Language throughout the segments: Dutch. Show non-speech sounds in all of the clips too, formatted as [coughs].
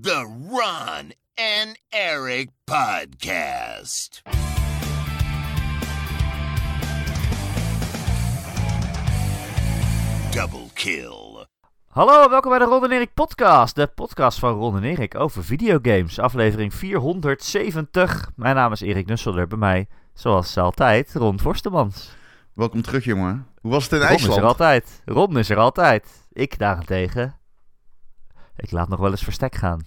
The Ron and Eric Podcast. Double kill. Hallo, welkom bij de Ron en Erik podcast. De podcast van Ron en Erik over videogames. Aflevering 470. Mijn naam is Erik Nusselder. Bij mij, zoals altijd, Ron Forstemans. Welkom terug, jongen. Hoe was het in Ron IJsland? is er altijd. Ron is er altijd. Ik daarentegen. Ik laat nog wel eens verstek gaan.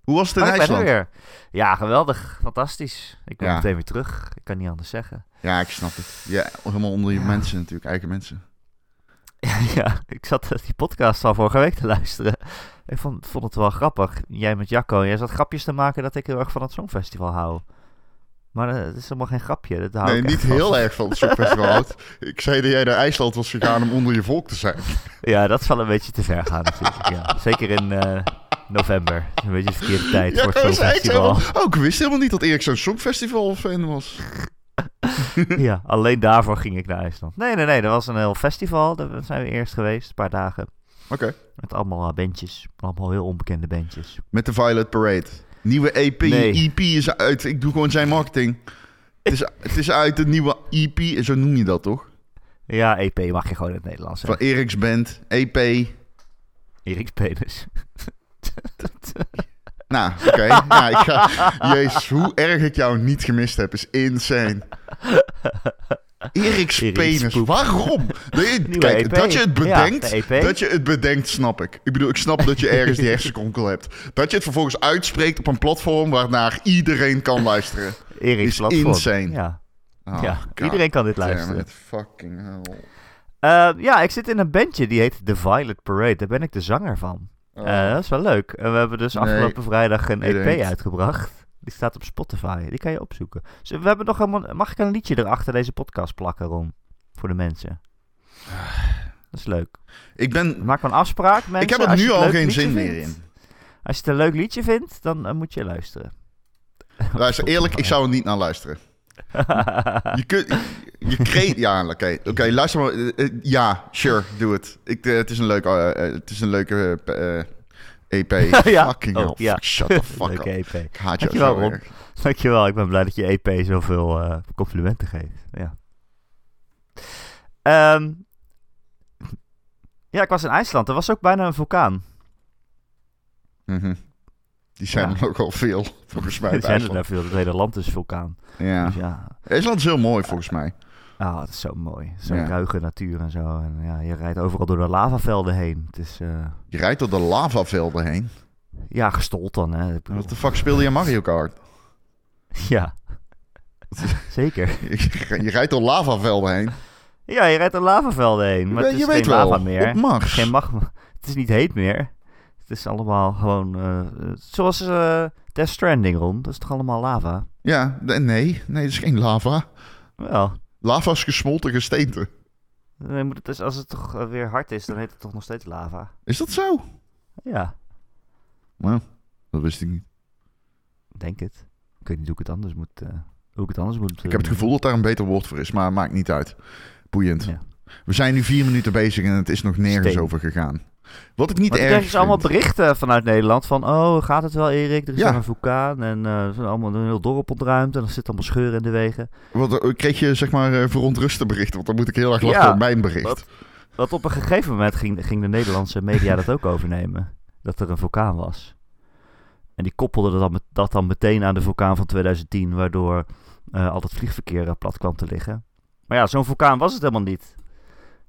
Hoe was het in er IJsland? weer. Ja, geweldig. Fantastisch. Ik ben Ja. meteen weer terug. Ik kan niet anders zeggen. Ja, ik snap het. Ja, helemaal onder je mensen natuurlijk, eigen mensen. [laughs] ja, ik zat die podcast al vorige week te luisteren. Ik vond, vond het wel grappig. Jij met Jacco, jij zat grapjes te maken dat ik heel erg van het Songfestival hou. Maar eh, het is helemaal geen grapje. Dat hou nee, niet heel erg van het Songfestival. [laughs] Ik zei dat jij naar IJsland was gegaan om onder je volk te zijn. Ja, dat zal een beetje te ver gaan natuurlijk. Ja. Zeker in eh, november. Een beetje de verkeerde tijd Ja, voor het Songfestival. Oh, ik wist helemaal niet dat Erik zo'n Songfestival-fan was. [laughs] ja, alleen daarvoor ging ik naar IJsland. Nee, nee, nee. Er was een heel festival. Daar zijn we eerst geweest. Een paar dagen. Oké. Met allemaal eh, bandjes. Allemaal heel onbekende bandjes. Met de Violet Parade. Nieuwe EP. Nee. EP is uit. Ik doe gewoon zijn marketing. Het is, het is uit de nieuwe EP. Zo noem je dat toch? Ja, EP mag je gewoon in het Nederlands Van. Erik's band. E EP. Erik's penis. [laughs] Nou, oké. Ik ga... Jezus, hoe erg ik jou niet gemist heb, is insane. Penis. poep. Waarom? Nee, [laughs] kijk, EP. dat je het bedenkt, de EP. dat je het bedenkt, snap ik. Ik bedoel, ik snap dat je ergens die [laughs] hersenkonkel hebt. Dat je het vervolgens uitspreekt op een platform waarnaar iedereen kan luisteren. Erik's Is platform. insane. Ja, Oh, ja. God iedereen kan dit luisteren. it, fucking hell. Eh, ja, ik zit in een bandje die heet The Violet Parade. Daar ben ik de zanger van. Oh. Eh, dat is wel leuk. En we hebben dus Nee, afgelopen vrijdag een EP uitgebracht. Die staat op Spotify. Die kan je opzoeken. Dus we hebben nog helemaal... Mag ik een liedje erachter deze podcast plakken, Ron? Voor de mensen. Dat is leuk. ik ben... Maak een afspraak, mensen. Ik heb er nu al leuk geen zin meer in. Als je het een leuk liedje vindt, dan eh, moet je luisteren. [laughs] Luister, eerlijk, ik zou er niet naar luisteren. [laughs] Je kunt... Je kreeg... Ja, oké. Oké, luister maar. Eh, eh, ja, sure, doe het. Ik, het is een leuke... eh, het is een leuke EP. [laughs] Ja. Fucking Oh, ja. Shut the fuck up. EP. Ik haat jou Dankjewel, Rob. ik ben blij dat je EP zoveel eh, complimenten geeft. Ja. Ehm, ja, ik was in IJsland. Er was ook bijna een vulkaan. Mhm. Die zijn Ja. er ook al veel, volgens mij. [laughs] Bij zijn er daar veel. Het hele land is vulkaan. Ja. Dus ja, IJsland is heel mooi, volgens mij. Ah, het is zo mooi. Zo'n Ja. ruige natuur en zo. En ja, je rijdt overal door de lavavelden heen. Het is, eh, Je rijdt door de lavavelden heen. ja, gestold dan, hè. Wat de fuck speelde je Mario Kart? [laughs] ja. [laughs] Zeker. Je rijdt door lavavelden heen. Ja, je rijdt door lavavelden heen. Maar je het is weet geen wel, lava meer. op Mars. geen magma. Het is niet heet meer. Het is allemaal gewoon... eh, zoals eh Death Stranding, rond. Dat is toch allemaal lava? Ja, nee, nee, dat is geen lava. Wel. Lava is gesmolten gesteente. dus, als het toch eh, weer hard is, dan heet het toch nog steeds lava. Is dat zo? Ja, Nou, dat wist ik niet. denk het. Ik weet niet hoe ik het anders moet... eh, hoe ik het anders moet... Ik heb het gevoel dat daar een beter woord voor is, maar maakt niet uit. Boeiend. Ja. We zijn nu vier minuten bezig en het is nog nergens Steen. over gegaan. Wat ik niet erg krijg dus allemaal berichten vanuit Nederland van... Oh, gaat het wel, Erik? Er is Ja. een vulkaan en eh, er zijn allemaal een heel dorp ontruimd... en er zitten allemaal scheuren in de wegen. Wat, eh, kreeg je zeg maar eh, verontruste berichten? Want dan moet ik heel erg lachen Ja, op mijn bericht. Want op een gegeven moment ging, ging de Nederlandse media dat ook overnemen. Dat er een vulkaan was. En die koppelden dat dan, dat dan meteen aan de vulkaan van 2010, waardoor eh, al het vliegverkeer plat kwam te liggen. Maar ja, zo'n vulkaan was het helemaal niet.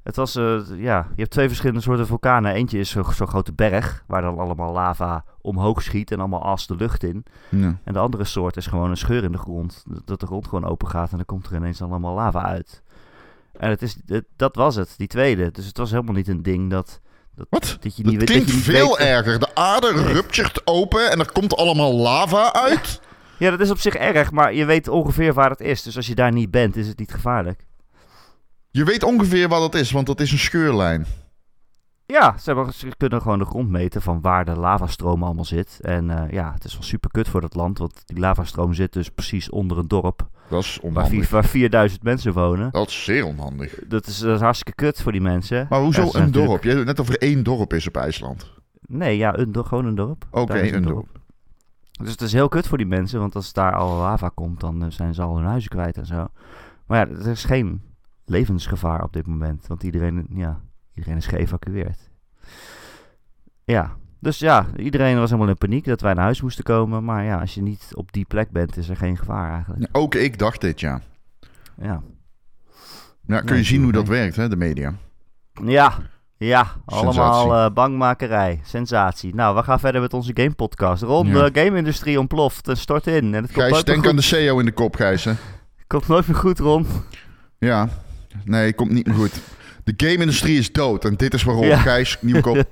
Het was, eh, ja, je hebt twee verschillende soorten vulkanen. Eentje is zo- zo'n grote berg, waar dan allemaal lava omhoog schiet en allemaal as de lucht in. Ja. En de andere soort is gewoon een scheur in de grond. Dat- Dat de grond gewoon open gaat en dan komt er ineens allemaal lava uit. En het is, het- dat was het, die tweede. Dus het was helemaal niet een ding dat... dat Wat? Dat je Dat niet, weet- klinkt dat je niet veel weet- erger. De aarde Nee. open en er komt allemaal lava uit. Ja, dat is op zich erg, maar je weet ongeveer waar het is. Dus als je daar niet bent, is het niet gevaarlijk. Je weet ongeveer wat het is, want dat is een scheurlijn. Ja, ze, hebben, ze kunnen gewoon de grond meten van waar de lavastroom allemaal zit. En eh, ja, het is wel super kut voor dat land, want die lavastroom zit dus precies onder een dorp Dat is waar, onhandig. vier, waar 4000 mensen wonen. Dat is zeer onhandig. Dat is, dat is hartstikke kut voor die mensen. Maar hoezo een dorp? Je hebt het net over één dorp is op IJsland. Nee, ja, een, gewoon een dorp. Oké, een dorp. Dus het is heel kut voor die mensen, want als daar al lava komt, dan eh, zijn ze al hun huizen kwijt en zo. Maar ja, er is geen levensgevaar op dit moment, want iedereen, ja, iedereen is geëvacueerd. Ja, dus ja, iedereen was helemaal in paniek dat wij naar huis moesten komen. Maar ja, als je niet op die plek bent, is er geen gevaar eigenlijk. Ook ik dacht dit, ja. Ja, Ja, kun je zien hoe dat werkt, hè, de media. ja, ja allemaal eh, bangmakerij, sensatie. Nou, we gaan verder met onze game podcast. Ron, Ja. de game-industrie ontploft en stort in. En het komt, Gijs, meer denk aan de CEO in de kop, Gijs. Hè? komt nooit meer goed, Ron. Ja, nee, komt niet meer goed. De game-industrie is dood en dit is waarom. Ja. Gijs, nieuwe kop. [laughs]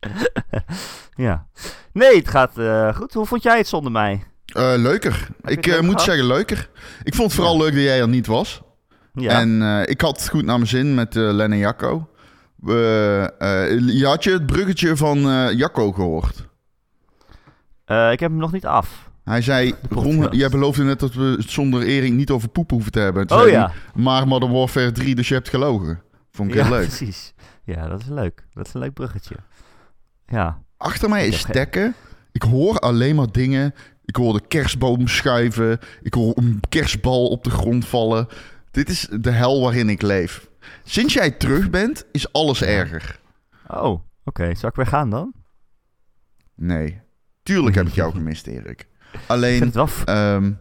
[laughs] ja. Nee, het gaat eh, goed. Hoe vond jij het zonder mij? Eh, leuker. Ik eh, moet gehad? zeggen, leuker. Ik vond het vooral leuk dat jij er niet was. Ja. En ik had het goed naar mijn zin met Len en Jacco. Je had je het bruggetje van Jacco gehoord? Eh, ik heb hem nog niet af. Hij zei. Ron, jij beloofde net dat we het zonder Erik niet over poep hoeven te hebben. Toen Oh ja. hij, maar Modern Warfare 3, dus je hebt gelogen. Vond ik ja, heel leuk. precies. Ja, dat is leuk. Dat is een leuk bruggetje. Ja. Achter mij is stekken. Ik hoor alleen maar dingen. Ik hoor de kerstboom schuiven. Ik hoor een kerstbal op de grond vallen. Dit is de hel waarin ik leef. Sinds jij terug bent, is alles erger. Oh, oké. Zal ik weer gaan dan? Nee. Tuurlijk heb ik [laughs] jou gemist, Erik. Alleen, het wel... ehm,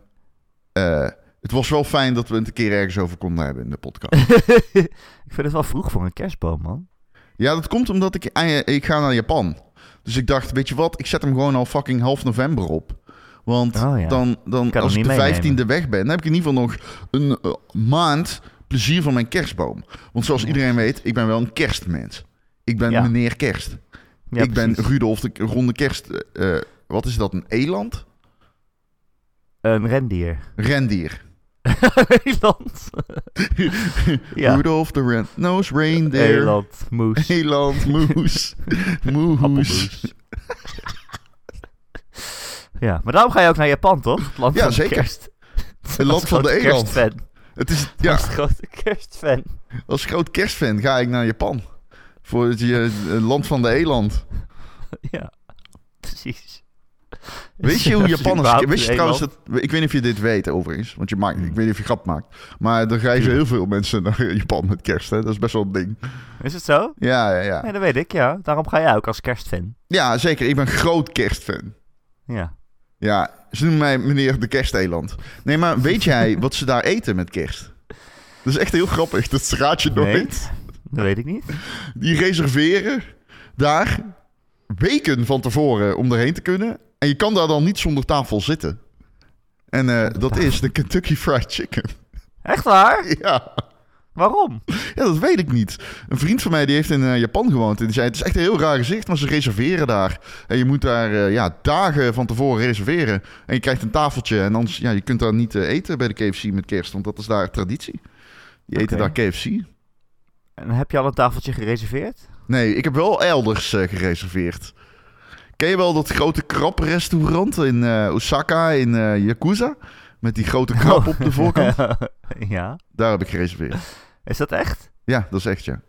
eh, het was wel fijn dat we het een keer ergens over konden hebben in de podcast. [laughs] ik vind het wel vroeg voor een kerstboom, man. ja, dat komt omdat ik, eh, ik ga naar Japan. Dus ik dacht, weet je wat, ik zet hem gewoon al fucking half november op. Want Oh ja. dan, dan als ik de 15e weg ben, dan heb ik in ieder geval nog een eh, maand plezier van mijn kerstboom. Want zoals iedereen weet, ik ben wel een kerstmens. Ik ben Ja. meneer kerst. Ja, ik ben. Rudolf de ronde kerst. wat is dat, een eland? Een rendier. Rendier. [laughs] Eland. [laughs] ja. Rudolf de red-nosed reindeer. Eland. Moes. Eland, [laughs] moes. Moes. Ja, maar daarom ga je ook naar Japan, toch? Het land Ja, van de zeker. kerst. Het land van de eland. kerstfan. Het is, Ja. Als grote kerstfan. als groot kerstfan ga ik naar Japan. Voor het land van de eland. Ja, precies. [laughs] Weet je hoe Japanners... Wist je trouwens dat... Ik weet niet of je dit weet overigens. Want je maakt... Hmm. Ik weet niet of je grap maakt. Maar er reizen heel veel mensen naar [laughs] Japan met kerst. Hè? Dat is best wel een ding. Is het zo? Ja, ja, ja. Nee, dat weet ik, ja. Daarom ga jij ook als kerstfan. Ja, zeker. Ik ben groot kerstfan. Ja. Ja, ze noemen mij meneer de kersteland. Nee, maar weet jij [laughs] wat ze daar eten met kerst? Dat is echt heel grappig. Dat raad je Nee. nooit. Dat weet ik niet. Die reserveren daar weken van tevoren om erheen te kunnen. En je kan daar dan niet zonder tafel zitten. En eh, dat is de Kentucky Fried Chicken. Echt waar? [laughs] Ja. Waarom? ja, dat weet ik niet. Een vriend van mij die heeft in eh, Japan gewoond. En die zei, het is echt een heel raar gezicht, maar ze reserveren daar. En je moet daar eh, ja, dagen van tevoren reserveren. En je krijgt een tafeltje. En anders, ja, je kunt daar niet eten bij de KFC met kerst. Want dat is daar traditie. Die eten daar KFC. En heb je al een tafeltje gereserveerd? Nee, ik heb wel elders gereserveerd. Ken je wel dat grote kraprestaurant in eh, Osaka, in eh Yakuza? Met die grote krab op de voorkant? [laughs] ja. Daar heb ik gereserveerd. Is dat echt? Ja, dat is echt, ja.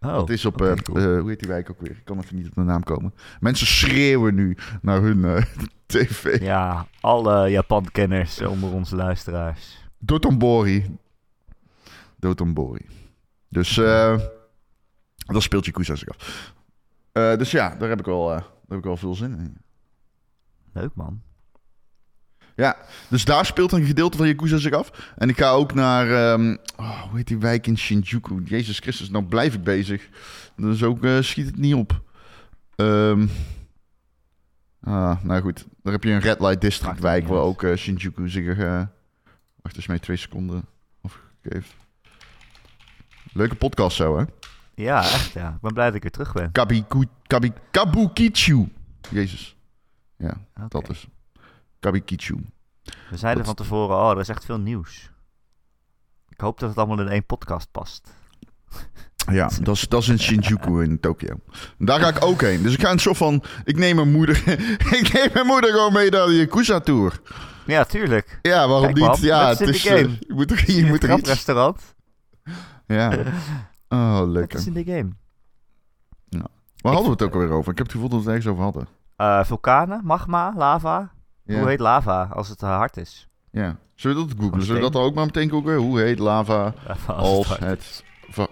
Oh. Het is op, eh, cool. hoe heet die wijk ook weer? Ik kan even niet op de naam komen. Mensen schreeuwen nu naar hun [laughs] tv. Ja, alle Japan-kenners onder onze luisteraars. Dotonbori. Dotonbori. Dus dat speelt Yakuza zich af. Dus ja, daar heb ik wel, heb ik wel veel zin in. Leuk, man. Ja, dus daar speelt een gedeelte van Yakuza zich af. En ik ga ook naar, ehm, oh, hoe heet die wijk in Shinjuku? Jezus Christus, nou blijf ik bezig. Dus ook eh, schiet het niet op. Ehm, ah, nou goed, daar heb je een Red Light District wijk waar ook eh, Shinjuku zich... eh wacht eens mee, twee seconden afgegeven. Leuke podcast zo, hè? Ja, echt, ja. Ik ben blij dat ik weer terug ben. Kabiku, kabi, Kabukichu. Jezus. Ja, dat is. Kabikichu. We zeiden dat- van tevoren, oh, er is echt veel nieuws. Ik hoop dat het allemaal in één podcast past. Ja, [laughs] dat is, dat is in Shinjuku in Tokio. Daar ga ik ook heen. Dus ik ga een soort van... Ik neem mijn moeder... [laughs] ik neem mijn moeder gewoon mee naar de Yakuza-tour. Ja, tuurlijk. Ja, waarom Kijk, niet? man, ja, het is eh, je moet er, je moet er iets... restaurant. Ja. [laughs] Oh, Dat lekker. is in de game. Waar hadden we het ook alweer over? Ik heb het gevoel dat we het ergens over hadden. Eh, vulkanen, magma, lava. Ja. Hoe heet lava als het eh, hard is? Ja. Zullen we dat googlen? Zullen we dat ook maar meteen googlen? Hoe heet lava [laughs] als het... va-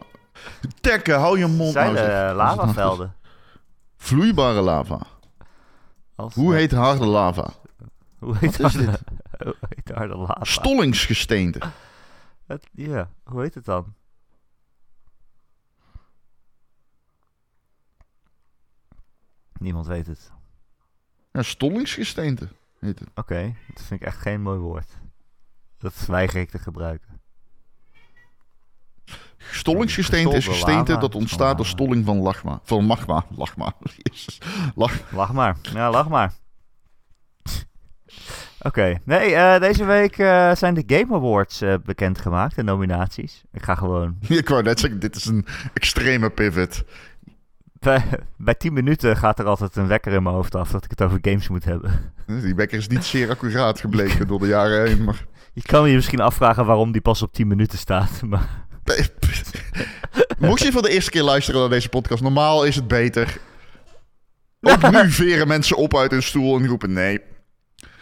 Tekken, hou je mond zijn nou, er is. lavavelden. Vloeibare lava. Als, Hoe eh, heet harde lava? hoe heet harde, [laughs] hoe heet harde lava? Stollingsgesteente. Ja, hoe heet het dan? Niemand weet het. Ja, stollingsgesteente heet het. Oké, dat vind ik echt geen mooi woord. Dat weiger ik te gebruiken. Stollingsgesteente is gesteente lava. dat ontstaat door stolling van lagma. Van magma. [laughs] Jezus. Lag. Lach maar. Ja, lach maar. Oké. Nee, eh, deze week eh, zijn de Game Awards eh, bekendgemaakt, de nominaties. Ik ga gewoon... [laughs] Ik wou net zeggen, dit is een extreme pivot. Bij, bij 10 minuten gaat er altijd een wekker in mijn hoofd af dat ik het over games moet hebben. Die wekker is niet zeer accuraat gebleken door de jaren heen. Maar Je kan je misschien afvragen waarom die pas op 10 minuten staat. Maar Mocht je voor de eerste keer luisteren naar deze podcast, normaal is het beter. [laughs] Ook nu veren mensen op uit hun stoel en roepen nee,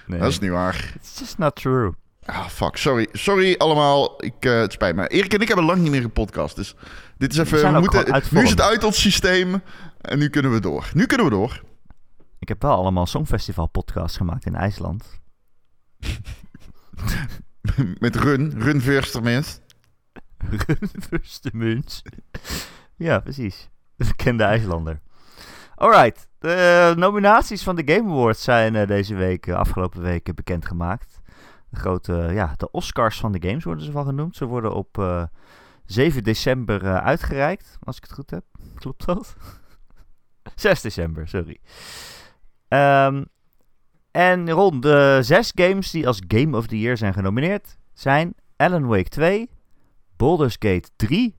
nee, dat is niet waar. it's just not true. Ah, fuck, sorry. Sorry allemaal, ik, eh, het spijt me. Erik en ik hebben lang niet meer gepodcast, dus dit is even... We moeten, nu is het uit ons systeem en nu kunnen we door. Nu kunnen we door. Ik heb wel allemaal Songfestival podcasts gemaakt in IJsland. [laughs] Met Run, Run Verstermens. First Muns. ja, precies. [laughs] De bekende IJslander. Alright. De nominaties van de Game Awards zijn eh, deze week, eh, afgelopen weken, bekendgemaakt. De grote, ja, de Oscars van de games worden ze wel genoemd. Ze worden op eh, 7 december eh, uitgereikt, als ik het goed heb. [laughs] Klopt dat? [laughs] 6 december, sorry. Ehm, en rond de zes games die als Game of the Year zijn genomineerd zijn Alan Wake 2, Baldur's Gate 3,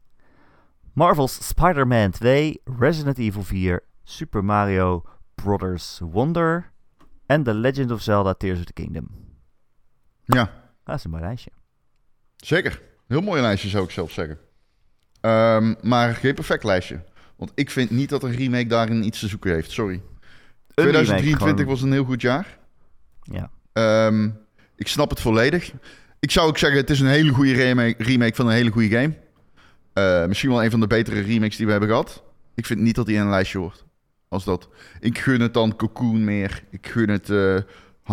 Marvel's Spider-Man 2, Resident Evil 4, Super Mario Brothers Wonder en The Legend of Zelda Tears of the Kingdom. Ja, Dat is een mooi lijstje. zeker. Heel mooi lijstje zou ik zelf zeggen. Ehm, maar geen perfect lijstje. Want ik vind niet dat een remake daarin iets te zoeken heeft. Sorry. Een 2023 remake, gewoon- was een heel goed jaar. Ja. Ehm, ik snap het volledig. Ik zou ook zeggen, het is een hele goede remake, remake van een hele goede game. Eh, misschien wel een van de betere remakes die we hebben gehad. Ik vind niet dat die in een lijstje hoort. Als dat. Ik gun het dan Cocoon meer. Ik gun het eh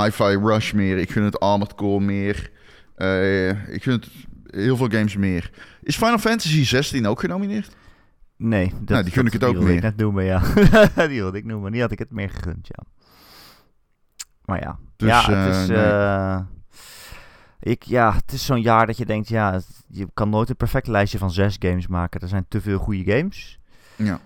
Hi-Fi Rush meer. Ik gun het Armored Core meer. Eh, ik gun het heel veel games meer. Is Final Fantasy 16 ook genomineerd? Nee, dat, Nou, die gun ik het ook meer. ik net noemen, ja. [laughs] die wilde ik noemen. Die had ik het meer gegund, ja. Maar ja. Dus, ja, het eh, is... nee. eh, ik, ja, het is zo'n jaar dat je denkt, ja, het- je kan nooit een perfect lijstje van zes games maken. Er zijn te veel goede games. Ja.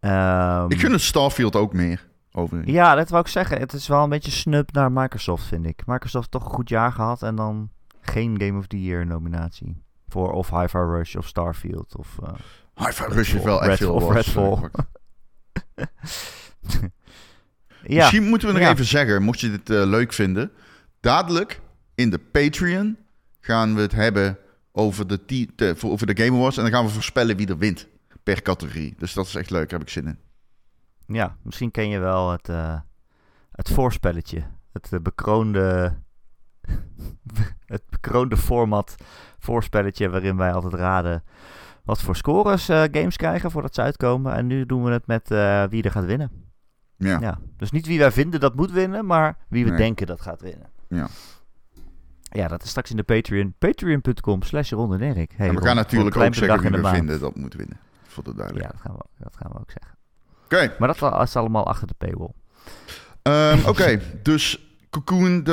Ehm, Ik gun het Starfield ook meer. Overigens. Ja, dat wou ik zeggen. Het is wel een beetje snub naar Microsoft, vind ik. Microsoft heeft toch een goed jaar gehad en dan geen Game of the Year nominatie. Voor of Hi-Fi Rush of Starfield of... eh, Hi-Fi Rush heeft wel echt veel of Redfall. [laughs] ja, Misschien moeten we nog Ja. even zeggen, mocht je dit eh, leuk vinden. Dadelijk in de Patreon gaan we het hebben over de, voor- over de Game Awards. En dan gaan we voorspellen wie er wint per categorie. Dus dat is echt leuk, daar heb ik zin in. ja, misschien ken je wel het, eh, het voorspelletje. Het bekroonde... [laughs] het bekroonde format voorspelletje waarin wij altijd raden wat voor scores eh, games krijgen voordat ze uitkomen. En nu doen we het met eh, wie er gaat winnen. Ja, Ja. Dus niet wie wij vinden dat moet winnen, maar wie we Nee. denken dat gaat winnen. Ja. Ja, dat is straks in de Patreon. Patreon.com slash Ron en Erik. Hey, en we gaan natuurlijk ook zeggen wie we maand. vinden dat moet winnen. Voor de Ja, duidelijkheid. dat gaan, we, dat gaan we ook zeggen. Oké, Maar dat is allemaal achter de paywall. Ehm, oké. dus Cocoon,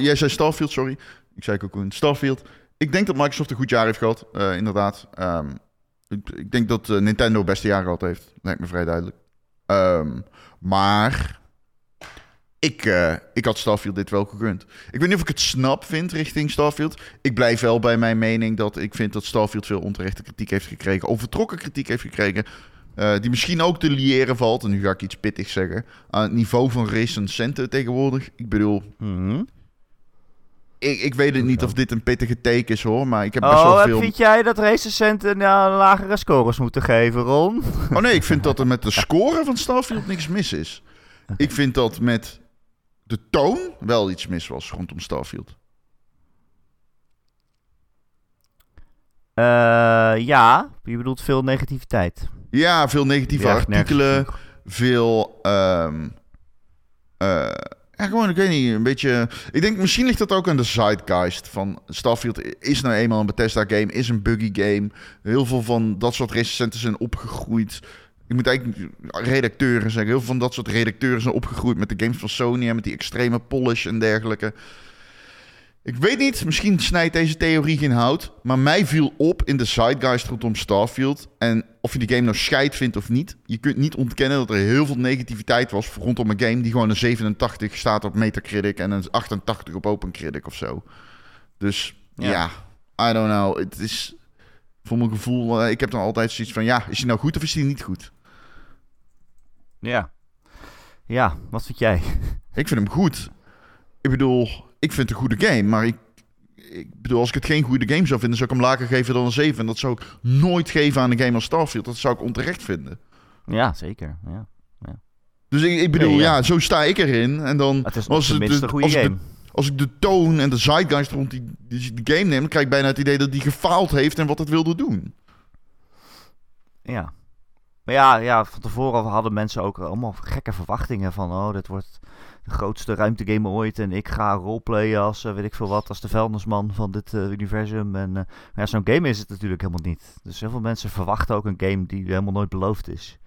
jij zei Starfield, sorry. Ik zei Cocoon, Starfield. Ik denk dat Microsoft een goed jaar heeft gehad, eh, inderdaad. Ehm, ik, ik denk dat eh, Nintendo het beste jaar gehad heeft. Lijkt me vrij duidelijk. Ehm, maar ik, eh, ik had Starfield dit wel gegund. Ik weet niet of ik het snap vind richting Starfield. Ik blijf wel bij mijn mening dat ik vind dat Starfield veel onterechte kritiek heeft gekregen. Overtrokken kritiek heeft gekregen. Eh, die misschien ook te liëren valt. En nu ga ik iets pittigs zeggen. Aan het niveau van recensenten tegenwoordig. Ik bedoel, Mhm. ik, ik weet het niet of dit een pittige take is hoor, maar ik heb best wel Oh, en veel... vind jij dat recensenten nou, lagere scores moeten geven, Ron? Oh nee, ik vind dat er met de score van Starfield niks mis is. Ik vind dat met de toon wel iets mis was rondom Starfield. Eh, ja, je bedoelt veel negativiteit. Ja, veel negatieve Ja, artikelen, veel... ehm, eh, ja, gewoon, ik weet niet, een beetje... Ik denk, misschien ligt dat ook aan de zeitgeist van Starfield is nou eenmaal een Bethesda-game, is een buggy game. Heel veel van dat soort recensenten zijn opgegroeid. Ik moet eigenlijk redacteuren zeggen. Heel veel van dat soort redacteuren zijn opgegroeid met de games van Sony en met die extreme polish en dergelijke. Ik weet niet, misschien snijdt deze theorie geen hout. Maar mij viel op in de zeitgeist rondom Starfield. En of je die game nou scheid vindt of niet. Je kunt niet ontkennen dat er heel veel negativiteit was rondom een game die gewoon een 87 staat op Metacritic en een 88 op OpenCritic of zo. Dus Ja. I don't know. Het is voor mijn gevoel, eh, ik heb dan altijd zoiets van ja, is hij nou goed of is hij niet goed? Ja. Ja, wat vind jij? Ik vind hem goed. Ik bedoel, ik vind het een goede game, maar ik, ik bedoel, als ik het geen goede game zou vinden, zou ik hem lager geven dan een 7. En dat zou ik nooit geven aan een game als Starfield. Dat zou ik onterecht vinden. Ja, zeker. Ja. Dus ik, ik bedoel, Nee, ja. ja. zo sta ik erin. En dan, Het is als, de- een goede als, game. de, als ik de toon en de zeitgeist rond die, die, die game neem, dan krijg ik bijna het idee dat die gefaald heeft en wat het wilde doen. Ja. Maar ja, ja, van tevoren hadden mensen ook allemaal gekke verwachtingen van... oh, dit wordt de grootste ruimtegame ooit... en ik ga roleplayen als, eh, weet ik veel wat... als de vuilnisman van dit eh, universum. En, eh, maar ja, zo'n game is het natuurlijk helemaal niet. Dus heel veel mensen verwachten ook een game die helemaal nooit beloofd is.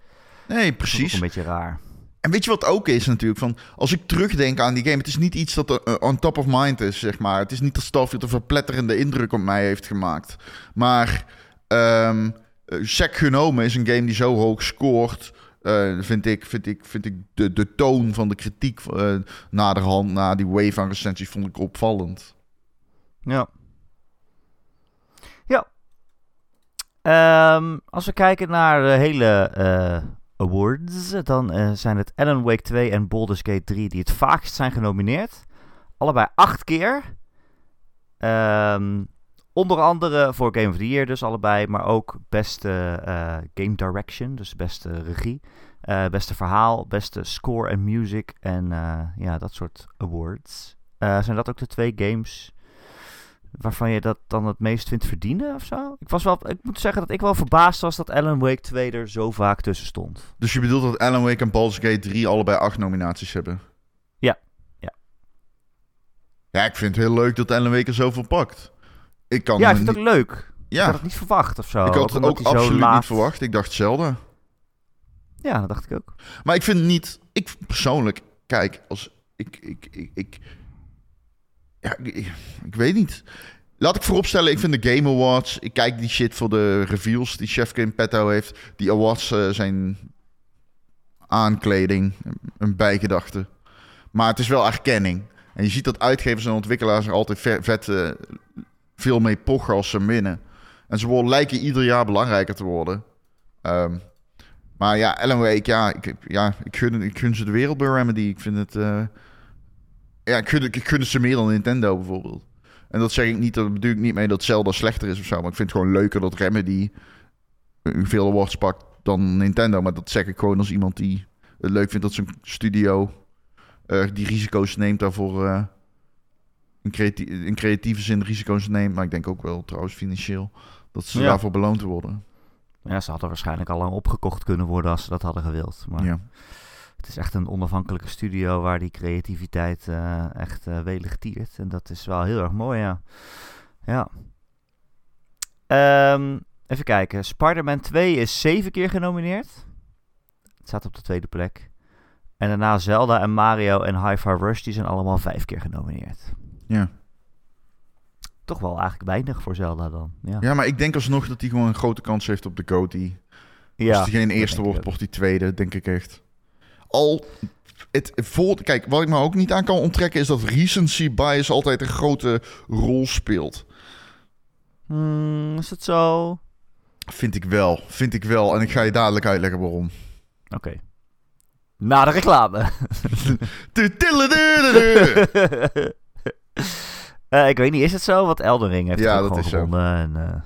Nee, Dat is ook precies. een beetje raar. En weet je wat ook is natuurlijk? Van, als ik terugdenk aan die game, het is niet iets dat er, on top of mind is, zeg maar. Het is niet dat Starfield een verpletterende indruk op mij heeft gemaakt. Maar ehm eh, sec genomen is een game die zo hoog scoort. eh, vind ik, vind ik, vind ik de, de toon van de kritiek eh naderhand, na die wave aan recensies, vond ik opvallend. Ja. Ja. Ehm, als we kijken naar de hele eh, awards, dan eh, zijn het Alan Wake 2 en Baldur's Gate 3 die het vaakst zijn genomineerd. Allebei acht keer. Ehm, onder andere voor Game of the Year dus allebei, maar ook beste eh, game direction, dus beste regie. eh, beste verhaal, beste score en music en eh, ja, dat soort awards. Zijn dat ook de twee games waarvan je dat dan het meest vindt verdienen of zo? Ik, was wel, ik moet zeggen dat ik wel verbaasd was dat Alan Wake 2 er zo vaak tussen stond. Dus je bedoelt dat Alan Wake en Baldur's Gate 3 allebei acht nominaties hebben? Ja, ja. Ja, ik vind het heel leuk dat Alan Wake er zoveel pakt. Ik kan ja, ik vind het ook leuk. Ik Ja, had het niet verwacht of zo. ik had het ook absoluut laat- niet verwacht. Ik dacht Zelda. Ja, dat dacht ik ook. Maar ik vind niet... Ik persoonlijk... Kijk, als... Ik... Ik... Ik... ik ja, ik, ik- ik weet niet. Laat ik vooropstellen, ik vind de Game Awards... Ik kijk die shit voor de reveals die Chefke in petto heeft. Die awards eh, zijn aankleding, een bijgedachte. Maar het is wel erkenning. En je ziet dat uitgevers en ontwikkelaars er altijd vet eh, veel mee pochen als ze winnen. En ze lijken ieder jaar belangrijker te worden. Ehm, maar ja, Alan Wake, ja, ik, ja ik, gun, ik ze de wereld bij Remedy. Ik vind het... eh, ja, ik gun, ik ze meer dan Nintendo bijvoorbeeld. En dat zeg ik niet, dat bedoel ik niet mee dat Zelda slechter is of zo. Maar ik vind het gewoon leuker dat Remedy veel awards pakt dan Nintendo. Maar dat zeg ik gewoon als iemand die het leuk vindt dat zijn studio eh, die risico's neemt daarvoor. eh, in, creatie- in creatieve zin risico's neemt. Maar ik denk ook wel trouwens financieel dat ze Ja. daarvoor beloond worden. Ja, ze hadden waarschijnlijk al lang opgekocht kunnen worden als ze dat hadden gewild. Maar Ja. het is echt een onafhankelijke studio waar die creativiteit eh, echt eh, welig tiert. En dat is wel heel erg mooi, ja. Ja. Ehm, even kijken. Spider-Man 2 is zeven keer genomineerd. Het staat op de tweede plek. En daarna Zelda en Mario en Hi-Fi Rush, die zijn allemaal vijf keer genomineerd. Ja. Toch wel eigenlijk weinig voor Zelda dan. Ja, ja, maar ik denk alsnog dat hij gewoon een grote kans heeft op de Goatee. Ja, Als hij geen eerste wordt, wordt hij tweede, denk ik echt. Al, het, voor, kijk, wat ik me ook niet aan kan onttrekken... is dat recency bias altijd een grote rol speelt. Hmm, is het zo? Oké. Vind ik wel, vind ik wel. En ik ga je dadelijk uitleggen waarom. Na de reclame. [laughs] [laughs] [laughs] Eh, ik weet niet, is het zo? Want Elden Ring heeft Ja, het ook dat gewoon is zo. gewonnen. En, eh,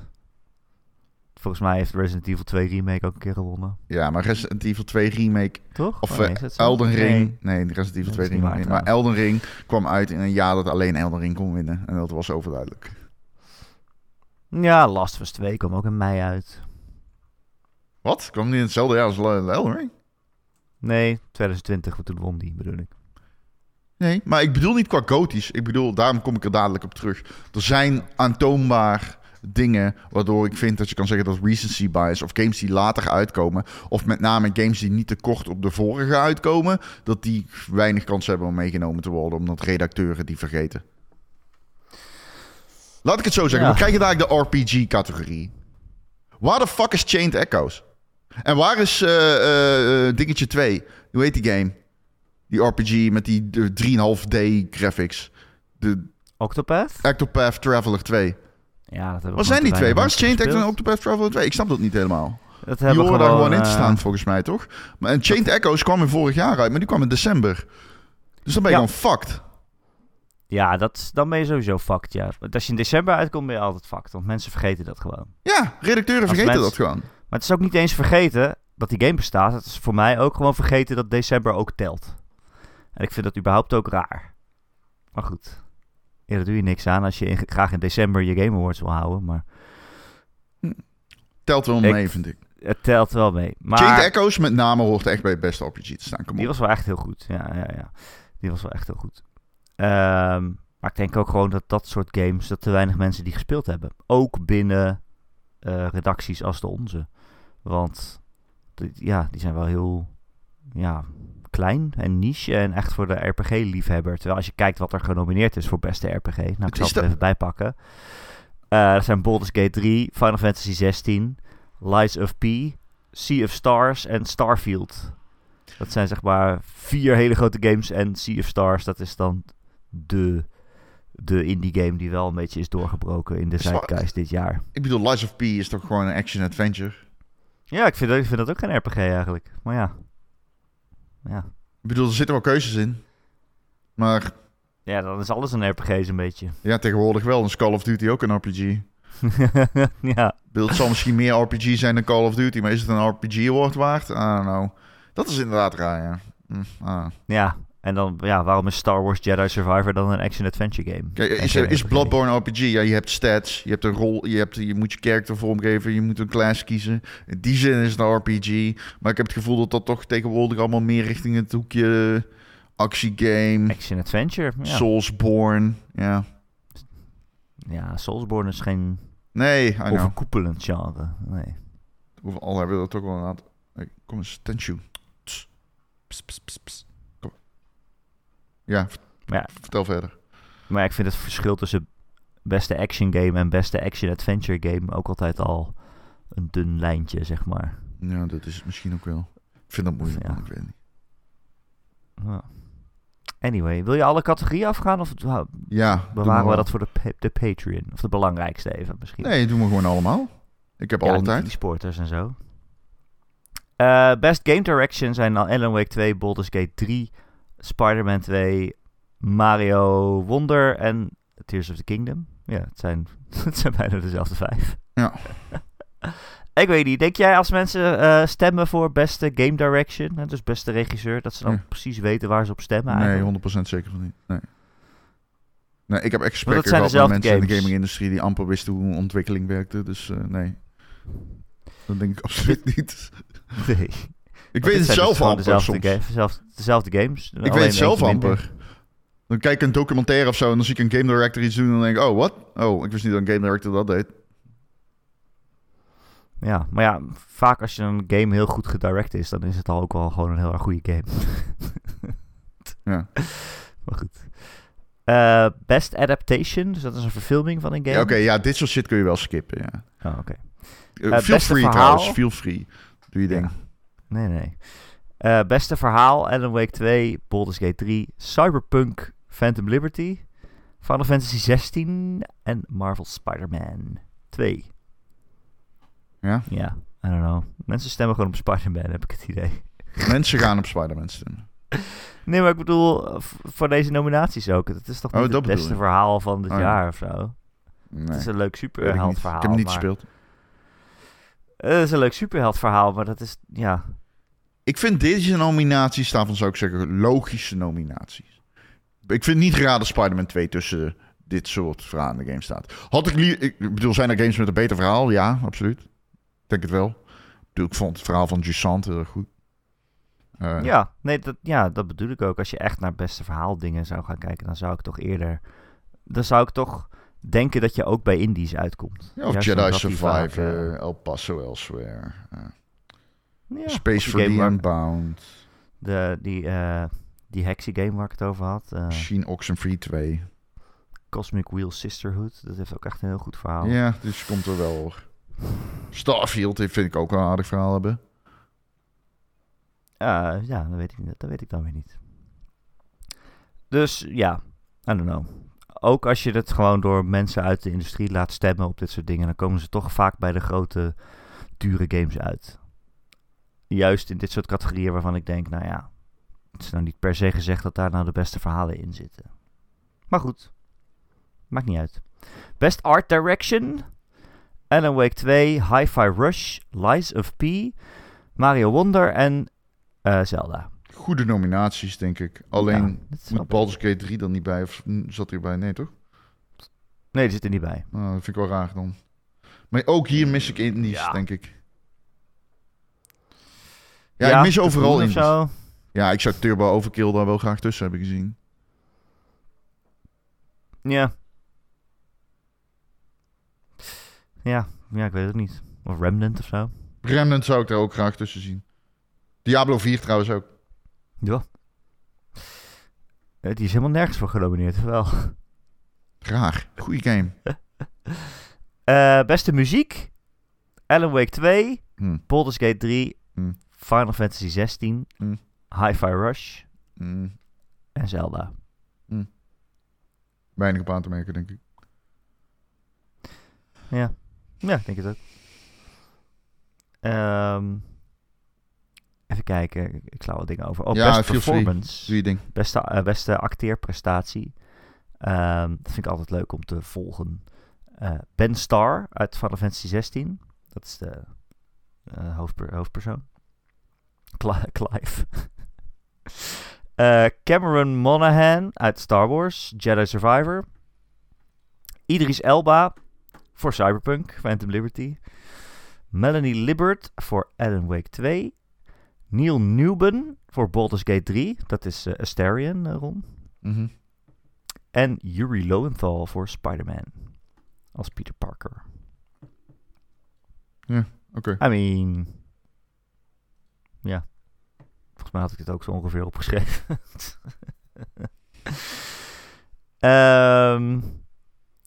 volgens mij heeft Resident Evil 2 Remake ook een keer gewonnen. Ja, maar Resident Evil 2 remake Toch? of Oh, nee, eh? Elden Ring. Nee. Nee, Resident Evil Dat 2 is niet remake. Maar. Elden Ring kwam uit in een jaar dat alleen Elden Ring kon winnen. En dat was overduidelijk. Ja, Last of Us 2 kwam ook in mei uit. Wat? Kwam niet in hetzelfde jaar als Elden Ring? Nee, 2020, want toen won die, bedoel ik. Nee, maar ik bedoel niet qua gotisch. Ik bedoel, daarom kom ik er dadelijk op terug. Er zijn aantoonbaar dingen waardoor ik vind dat je kan zeggen dat recency bias of games die later uitkomen, of met name games die niet te kort op de vorige uitkomen, dat die weinig kans hebben om meegenomen te worden, omdat redacteuren die vergeten. Laat ik het zo zeggen. Ja. We krijgen daar de RPG-categorie. Waar de fuck is Chained Echoes? En waar is eh, eh, eh, dingetje 2? Hoe heet die game? Die RPG met die eh, 3,5D graphics. De Octopath? Octopath Traveler 2. Ja, dat gewoon zijn die twee? Waar is Chained Echoes en. Octopath Traveler 2? Ik snap dat niet helemaal. Dat Die hebben horen daar gewoon in te eh, staan volgens mij, toch? Maar en Chained Echoes kwam in vorig jaar uit, maar die kwam in december. Dus dan ben je Ja. gewoon fucked. Ja, dat, dan ben je sowieso fucked, ja. Want als je in december uitkomt, ben je altijd fucked. Want mensen vergeten dat gewoon. Ja, redacteuren vergeten mensen- dat gewoon. Maar het is ook niet eens vergeten dat die game bestaat. Het is voor mij ook gewoon vergeten dat december ook telt. En ik vind dat überhaupt ook raar. Maar goed. Ja, daar doe je niks aan als je in- graag in december je Game Awards wil houden. Maar Telt wel Ik- mee, vind ik. het telt wel mee. Maar Chained Echoes met name hoort echt bij het beste RPG te staan. Die op. was wel echt heel goed. Ja, ja, ja. Die was wel echt heel goed. Ehm, maar ik denk ook gewoon dat dat soort games, dat te weinig mensen die gespeeld hebben. Ook binnen eh, redacties als de onze. Want ja, die zijn wel heel ja, klein en niche en echt voor de RPG-liefhebber. Terwijl als je kijkt wat er genomineerd is voor beste RPG, nou ik zal het er even bijpakken. Eh dat zijn Baldur's Gate 3, Final Fantasy 16, Lies of P, Sea of Stars en Starfield. Dat zijn zeg maar vier hele grote games en Sea of Stars, dat is dan de, de indie game die wel een beetje is doorgebroken in de zeitgeist dit jaar. Ik bedoel, Lies of P is toch gewoon een action-adventure? Ja, ik vind, dat, ik vind dat ook geen RPG eigenlijk. Maar ja. Ja. Ik bedoel, er zitten wel keuzes in. Maar Ja, dan is alles een RPG zo'n beetje. ja, tegenwoordig wel. Dan is Call of Duty ook een RPG. [laughs] ja. Het zal misschien meer RPG zijn dan Call of Duty, maar is het een RPG award waard? I don't know. Dat is inderdaad raar, ja. Ah. ja. En dan, ja, waarom is Star Wars Jedi Survivor dan een action-adventure game? Kijk, is, geen is? Bloodborne RPG? Ja, je hebt stats, je hebt een rol, je, hebt, je moet je character vormgeven, je moet een class kiezen. In die zin is het een RPG. Maar ik heb het gevoel dat dat toch tegenwoordig allemaal meer richting het hoekje actiegame, Action-adventure? Ja. Soulsborne. Ja. ja, Soulsborne is geen Nee, overkoepelend genre. Nee. Al hebben we dat toch wel een aantal. Kom eens, Tenshu. Ja, Maar ja, vertel verder. maar ik vind het verschil tussen beste action game en beste action-adventure game ook altijd al een dun lijntje, zeg maar. Ja, dat is het misschien ook wel. Ik vind dat moeilijk, Ja. ik weet niet. Anyway, wil je alle categorieën afgaan of Ja, bewaren we dat voor de, de Patreon? Of de belangrijkste even misschien? Nee, doen we gewoon allemaal. Ik heb Ja, alle niet tijd. die sporters en zo. Eh, best Game Direction zijn dan Alan Wake 2, Baldur's Gate 3, Spider-Man 2, Mario Wonder en Tears of the Kingdom. Ja, het zijn, [laughs] het zijn bijna dezelfde vijf. Ja. [laughs] Ik weet niet, denk jij als mensen eh, stemmen voor beste Game Direction, hè, dus beste regisseur, dat ze dan precies weten waar ze op stemmen Nee, eigenlijk? 100% zeker van niet. Nee. Nee, ik heb echt gesprekken zijn gehad met mensen in de games. gaming-industrie die amper wisten hoe ontwikkeling werkte. Dus eh, nee. Dat denk ik [laughs] absoluut niet. Nee. Ik weet het zelf amper dezelfde, soms. ga- dezelfde, dezelfde games. Ik weet het zelf minder. amper. Dan kijk ik een documentaire of zo en dan zie ik een game director iets doen en dan denk ik, oh, wat? Oh, ik wist niet dat een game director dat deed. Ja, maar ja, vaak als je een game heel goed gedirect is, dan is het al ook wel gewoon een heel erg goede game. [laughs] Ja. maar goed. Eh, best Adaptation, dus dat is een verfilming van een game. Ja, Oké, ja, dit soort shit kun je wel skippen, ja. Oh, oké. Uh, Eh, feel beste free verhaal. trouwens, feel free. Doe je ding. Ja. Nee, nee. Eh, beste verhaal, Alan Wake 2, Baldur's Gate 3, Cyberpunk, Phantom Liberty, Final Fantasy 16 en Marvel Spider-Man 2. Ja? Ja, I don't know. Mensen stemmen gewoon op Spider-Man, heb ik het idee. Mensen gaan op Spider-Man stemmen. [laughs] Nee, maar ik bedoel, voor deze nominaties ook. Het is toch Oh, niet het beste verhaal van dit Oh, ja. jaar of zo? Nee, Het is een leuk niet. superheldverhaal. Ik heb hem niet maar- gespeeld. Het is een leuk superheldverhaal, maar dat is, ja... Ik vind deze nominaties, daarvan zou ik zeggen, logische nominaties. Ik vind niet raar dat Spider-Man 2 tussen dit soort verhalen in de game staat. Had ik, lie- ik bedoel, zijn er games met een beter verhaal? Ja, absoluut. Ik denk het wel. Ik, bedoel, ik vond het verhaal van Jusant heel erg goed. Eh, Ja, nee, dat, ja, dat bedoel ik ook. Als je echt naar beste verhaal dingen zou gaan kijken, dan zou ik toch eerder... Dan zou ik toch denken dat je ook bij indies uitkomt. ja, of Juist Jedi vaak, Survivor, eh, El Paso Elsewhere. eh, ja, Space for die the Unbound. De, die, eh die Hexy game waar ik het over had. eh, Machine Oxenfree 2. Cosmic Wheel Sisterhood. Dat heeft ook echt een heel goed verhaal. Ja, dus komt er wel hoor. Starfield heeft- vind ik ook wel een aardig verhaal hebben. Eh, ja, dat weet, ik, niet- dat weet ik dan weer niet. Dus ja, I don't know. Ook als je het gewoon door mensen uit de industrie laat stemmen op dit soort dingen, dan komen ze toch vaak bij de grote, dure games uit. Juist in dit soort categorieën waarvan ik denk, nou ja, het is nou niet per se gezegd dat daar nou de beste verhalen in zitten. Maar goed, maakt niet uit. Best Art Direction, Alan Wake 2, Hi-Fi Rush, Lies of P, Mario Wonder en eh, Zelda. Goede nominaties, denk ik. Alleen Ja, moet. Baldur's Gate 3 dan niet bij? Of zat hij erbij? Nee, toch? Nee, die zit er niet bij. Nou, dat vind ik wel raar dan. Maar ook hier mis ik indies, Ja. denk ik. Ja, ik mis overal zo. Ja, ik zou Turbo Overkill daar wel graag tussen hebben gezien. Ja. Ja, ja, ik weet het niet. Of Remnant of zo. Remnant zou ik daar ook graag tussen zien. Diablo 4 trouwens ook. Ja. Eh, Die is helemaal nergens voor genomineerd, wel. Raar. Goeie game. [laughs] Eh, beste muziek. Alan Wake 2. Hm. Baldur's Gate 3. Hm. Final Fantasy 16. Hm. Hi-Fi Rush. Mm, En Zelda. weinig op aan te merken, denk ik. Ja. Ja, ik denk het ook. Ehm, even kijken. Ik- sla wat dingen over. Oh, Ja, best performance. Ding. Beste, eh, beste acteerprestatie. Ehm, dat vind ik altijd leuk om te volgen. Eh, ben Starr uit Final Fantasy 16. Dat is de hoofdper- hoofdpersoon. Cli- [laughs] Clive. Eh, Cameron Monaghan uit Star Wars, Jedi Survivor. Idris Elba voor Cyberpunk, Phantom Liberty. Melanie Libbert voor Alan Wake 2. Neil Newben voor Baldur's Gate 3. Dat is eh, Astarion, eh, Ron. Mhm. En Yuri Lowenthal voor Spider-Man. Als Peter Parker. Oké. I mean... Volgens mij had ik dit ook zo ongeveer opgeschreven. [laughs] Ehm,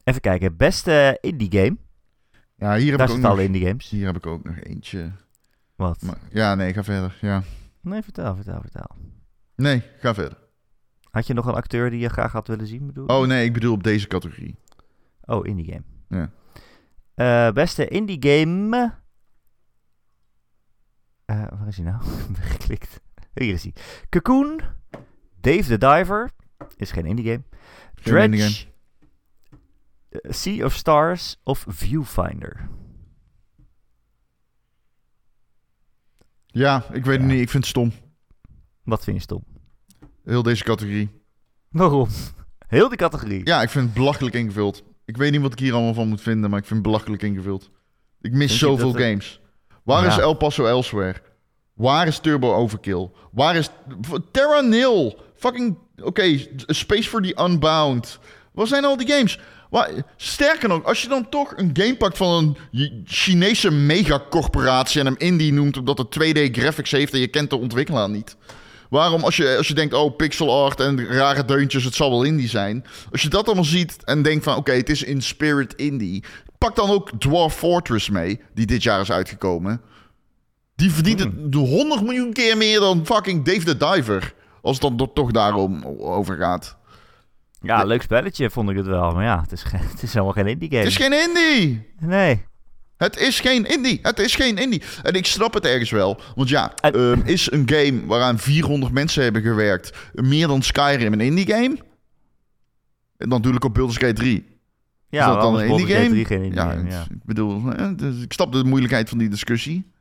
even kijken. Beste indie game. Ja, hier heb, Daar ik ook nog, alle indie games. hier heb ik ook nog eentje. Wat? Maar, ja, nee, ga verder. Ja. Nee, vertel, vertel, vertel. Nee, ga verder. Had je nog een acteur die je graag had willen zien? Bedoel? Oh nee, ik bedoel op deze categorie. Oh, indie game. Ja. Eh, beste indie game. Eh, waar is hij nou? [laughs] Ik ben geklikt. Hier is hij. Cocoon. Dave the Diver. Is geen indie game. Indie Dredge. eh, Sea of Stars of Viewfinder. Ja, ik weet het niet. Ik vind het stom. Wat vind je stom? Heel deze categorie. Waarom? Heel die categorie. Ja, ik vind het belachelijk ingevuld. Ik weet niet wat ik hier allemaal van moet vinden, maar ik vind het belachelijk ingevuld. Ik mis zoveel het- games. Waar Ja. is El Paso Elsewhere? Waar is Turbo Overkill? Waar is Terra Nil? Fucking, oké, Space for the Unbound. Waar zijn al die games? Waar, sterker nog, als je dan toch een game pakt van een Chinese megacorporatie en hem indie noemt omdat het 2D graphics heeft en je kent de ontwikkelaar niet. Waarom, als je, als je denkt, oh, pixel art en rare deuntjes, het zal wel indie zijn. Als je dat allemaal ziet en denkt van, oké, het is in spirit indie. Pak dan ook Dwarf Fortress mee, die dit jaar is uitgekomen. Die verdient het 100 miljoen keer meer dan fucking Dave the Diver. Als het dan toch daarom over gaat. Ja, leuk spelletje vond ik het wel. Maar ja, het is, geen, [laughs] het is helemaal geen indie game. Het is geen indie! Nee. Het is geen indie. Het is geen indie. En ik snap het ergens wel. Want ja, En- ehm, is een game waaraan 400 mensen hebben gewerkt... meer dan Skyrim een indie game? En dan ik op Baldur's Gate 3. Ja, is dat dan een indie game? 3 geen indie Ja, game, ja. ik bedoel, hè, dus ik snap de moeilijkheid van die discussie.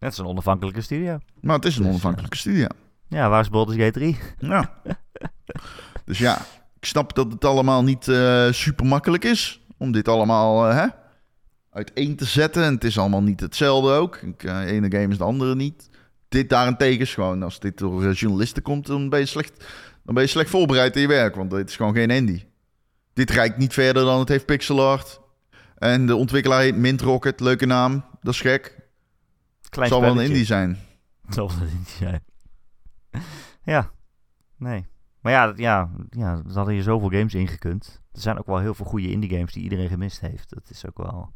Het is een onafhankelijke studio. Maar het is een Dus, onafhankelijke studio. Ja, waar is Baldur's Gate 3? Ja. [laughs] dus ja, ik snap dat het allemaal niet eh, super makkelijk is om dit allemaal eh, hè, uiteen te zetten. En het is allemaal niet hetzelfde ook. Ik, eh, de ene game is de andere niet. Dit daarentegen is gewoon, als dit door eh, journalisten komt, dan ben, je slecht, dan ben je slecht voorbereid in je werk. Want dit is gewoon geen indie. Dit reikt niet verder dan het heeft pixel art. En de ontwikkelaar heet Mint Rocket, leuke naam. Dat is gek. Klein Zal wel een indie zijn. Het [laughs] zal wel een indie zijn. ja, nee. Maar ja, ja, ja, er hadden hier zoveel games ingekund. Er zijn ook wel heel veel goede indie games die iedereen gemist heeft. Dat is ook wel...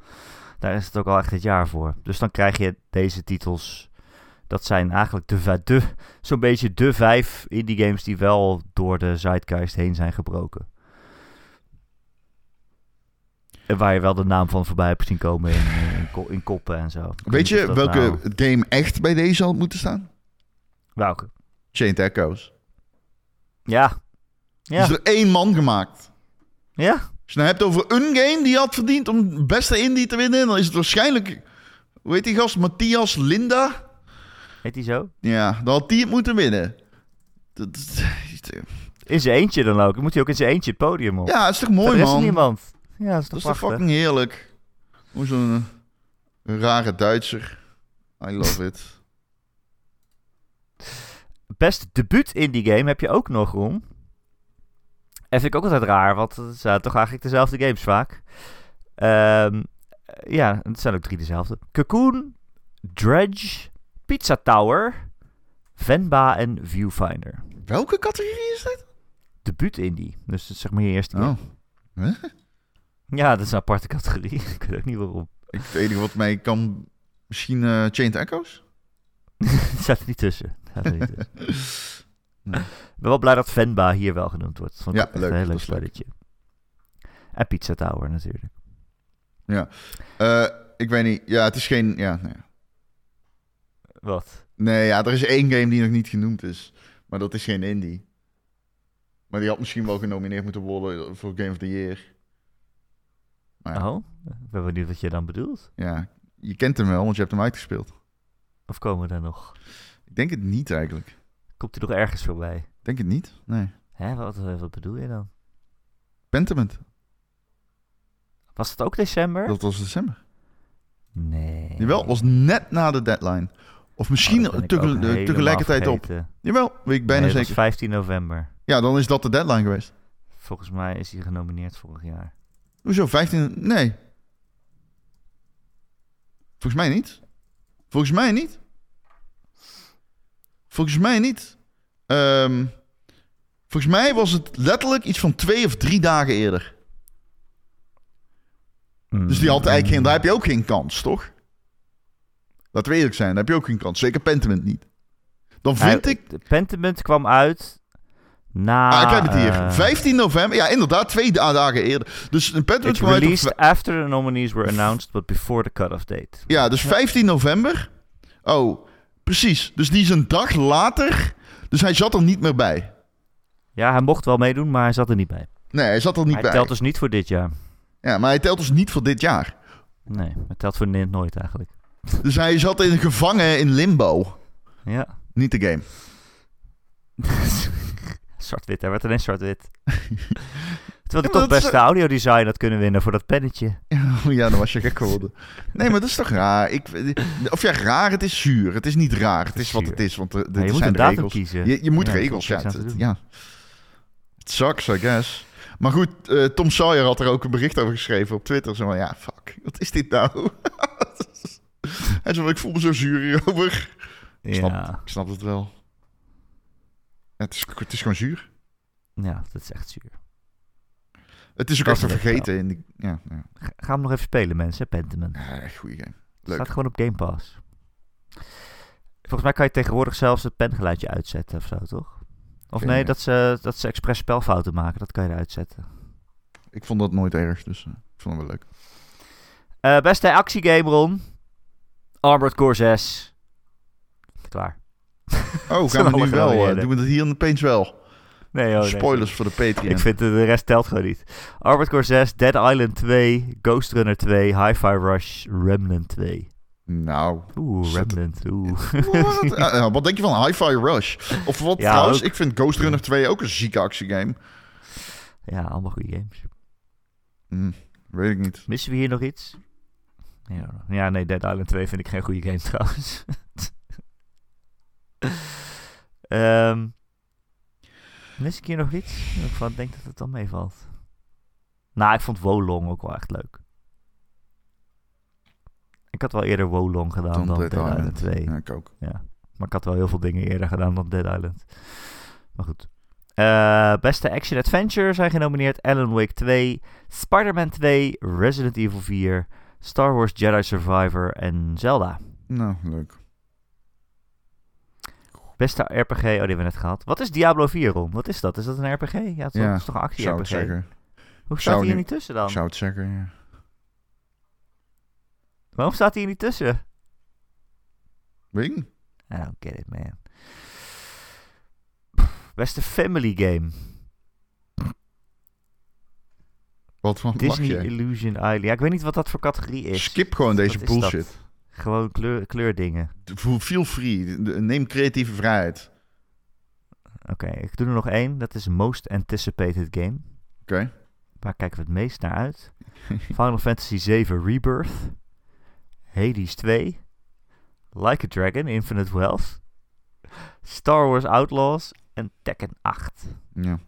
Daar is het ook al echt het jaar voor. Dus dan krijg je deze titels... Dat zijn eigenlijk de, de, zo'n beetje de vijf indie games die wel door de zeitgeist heen zijn gebroken. En waar je wel de naam van voorbij hebt zien komen in, eh, in, ko- in koppen en zo. Weet je welke nou- game echt bij deze had moeten staan? Welke? Chained Echoes. Ja. Ja. is er één man gemaakt. Ja. Als je nou hebt over een game die had verdiend om beste indie te winnen, dan is het waarschijnlijk, hoe heet die gast, Matthias Linda? Heet die zo? Ja, dan had die het moeten winnen. Dat, is- In zijn eentje dan ook. Dan moet hij ook in zijn eentje het podium op. ja, dat is toch mooi, er is man? niemand. Ja, dat is Dat toch is toch prachtig. fucking heerlijk. Hoe zo'n eh, rare Duitser. I love it. [laughs] Beste debuut indie game heb je ook nog, Ron. En vind ik ook altijd raar, want het zijn toch eigenlijk dezelfde games vaak. Ehm, ja, het zijn ook drie dezelfde. Cocoon, Dredge, Pizza Tower, Venba en Viewfinder. Welke categorie is dit? Debuut indie. Dus dat zeg maar je eerste game. Oh, Ja, dat is een aparte categorie. [laughs] ik weet ook niet waarom. Ik, het enige wat mij kan... Misschien eh Chained Echoes? [laughs] Staat er niet tussen. Het staat er niet tussen. Nee. Ik ben wel blij dat Venba hier wel genoemd wordt. Vond Ja, leuk, een heel leuk spelletje. En Pizza Tower natuurlijk. Eh, ik weet niet. Ja, het is geen... Ja, nee. Wat? Nee, ja, er is één game die nog niet genoemd is. Maar dat is geen indie. Maar die had misschien wel genomineerd moeten worden voor Game of the Year. Maar ja, Oh, ik ben benieuwd wat je dan bedoelt. ja, je kent hem wel, want je hebt hem uitgespeeld. Of komen we daar nog? Ik denk het niet eigenlijk. Komt hij nog ergens voorbij? Denk het niet. Nee. Hè, wat, eh, wat bedoel je dan? Pentiment. Was het ook december? Dat was december. Nee. Jawel, was net na de deadline. Of misschien Oh, dat eh, tegelijkertijd op. Jawel, weet ik bijna Nee, dat zeker. 15 november. Ja, dan is dat de deadline geweest. Volgens mij is hij genomineerd vorig jaar. Hoezo? 15? Nee. Volgens mij niet. Volgens mij niet. Volgens mij niet. Ehm, volgens mij was het letterlijk iets van twee of drie dagen eerder. Dus die had eigenlijk geen, daar heb je ook geen kans, toch? Laten we eerlijk zijn, daar heb je ook geen kans. Zeker Pentiment niet. Dan vind Hij- ik... Pentiment kwam uit na... Ah, ik heb het hier. eh, 15 november. Ja, inderdaad, twee da- dagen eerder. Dus een op released after the nominees were announced, but before the cut-off date. Ja, dus 15 november. Oh, precies. Dus die is een dag later. Dus hij zat er niet meer bij. Ja, hij mocht wel meedoen, maar hij zat er niet bij. Nee, hij zat er niet hij bij. telt dus niet voor dit jaar. Ja, maar hij telt dus niet voor dit jaar. Nee, hij telt voor nooit eigenlijk. Dus hij zat in gevangen in limbo. Ja. Niet de game. [laughs] zwart-wit, hij werd ineens zwart-wit. [laughs] Terwijl maar toch best de audiodesign had kunnen winnen voor dat pennetje. [laughs] Ja, dan was je gek geworden. Nee, maar dat is toch raar. Ik, of ja, raar, het is zuur. Het is niet raar. Het is wat het is, want Ja, er je moet zijn een datum regels. kiezen. Je, je moet Ja, regels, ja. Het, ja. Het sucks, I guess. Maar goed, eh, Tom Sawyer had er ook een bericht over geschreven op Twitter. Zo van, ja, fuck, wat is dit nou? [laughs] Hij zei, ik voel me zo zuur hierover. Ik snap, ik snap het wel. Het is, het is gewoon zuur. ja, dat is echt zuur. Het is ook even vergeten. In ja, ja. Ga, ga hem nog even spelen, mensen, Pentiment. ja, echt goede game. Leuk. Staat gewoon op Game Pass. Volgens mij kan je tegenwoordig zelfs het pengeluidje uitzetten of zo, toch? Of Geen nee, idee. dat ze, dat ze expres spelfouten maken, dat kan je eruit zetten. Ik vond dat nooit erg, dus eh, ik vond het wel leuk. Eh, beste actiegame, Ron. Armored Core 6. Klaar. Oh, [laughs] gaan we nu wel? we eerder. doen we dat hier opeens wel? Nee, oh, nee, Spoilers voor de Patreon. Ik vind de, rest telt gewoon niet. Armored Core 6, Dead Island 2, Ghost Runner 2, Hi-Fi Rush, Remnant 2. Nou, Oeh, Remnant, oeh. wat? [laughs] Eh, wat denk je van Hi-Fi Rush? Of wat Ja, trouwens, ook. ik vind Ghost Runner 2 ook een zieke actiegame. Ja, allemaal goede games. Hm, weet ik niet. Missen we hier nog iets? Ja, ja, nee, Dead Island 2 vind ik geen goede game [laughs] trouwens. [laughs] Ehm mis ik hier nog iets? Ik denk dat het dan meevalt. Nou, ik vond Wolong ook wel echt leuk. Ik had wel eerder Wolong gedaan dan, Dead, Island 2. Ja, ik ook. Maar ik had wel heel veel dingen eerder gedaan dan Dead Island. Maar goed. Eh, beste Action Adventure zijn genomineerd Alan Wake 2, Spider-Man 2, Resident Evil 4, Star Wars Jedi Survivor en Zelda. Nou, leuk. Beste RPG, oh die hebben we net gehad. Wat is Diablo 4, Ron? Wat is dat? Is dat een RPG? Ja, het is, Ja, het is toch een Zou het actie-RPG? zeggen. Hoe staat hij hier niet tussen dan? Zou het zeggen, ja. Waarom staat hij hier niet tussen? Niet. I don't get it, man. Beste Family Game. Wat van Disney? Illusion Island. Ja, ik weet niet wat dat voor categorie is. Skip gewoon deze bullshit. Gewoon kleur, kleurdingen. Voel Feel free. Neem creatieve vrijheid. Oké, ik doe er nog één. Dat is Most Anticipated Game. Oké. Waar kijken we het meest naar uit? [laughs] Final Fantasy 7 Rebirth. Hades 2. Like a Dragon Infinite Wealth. Star Wars Outlaws. En Tekken 8. Ja.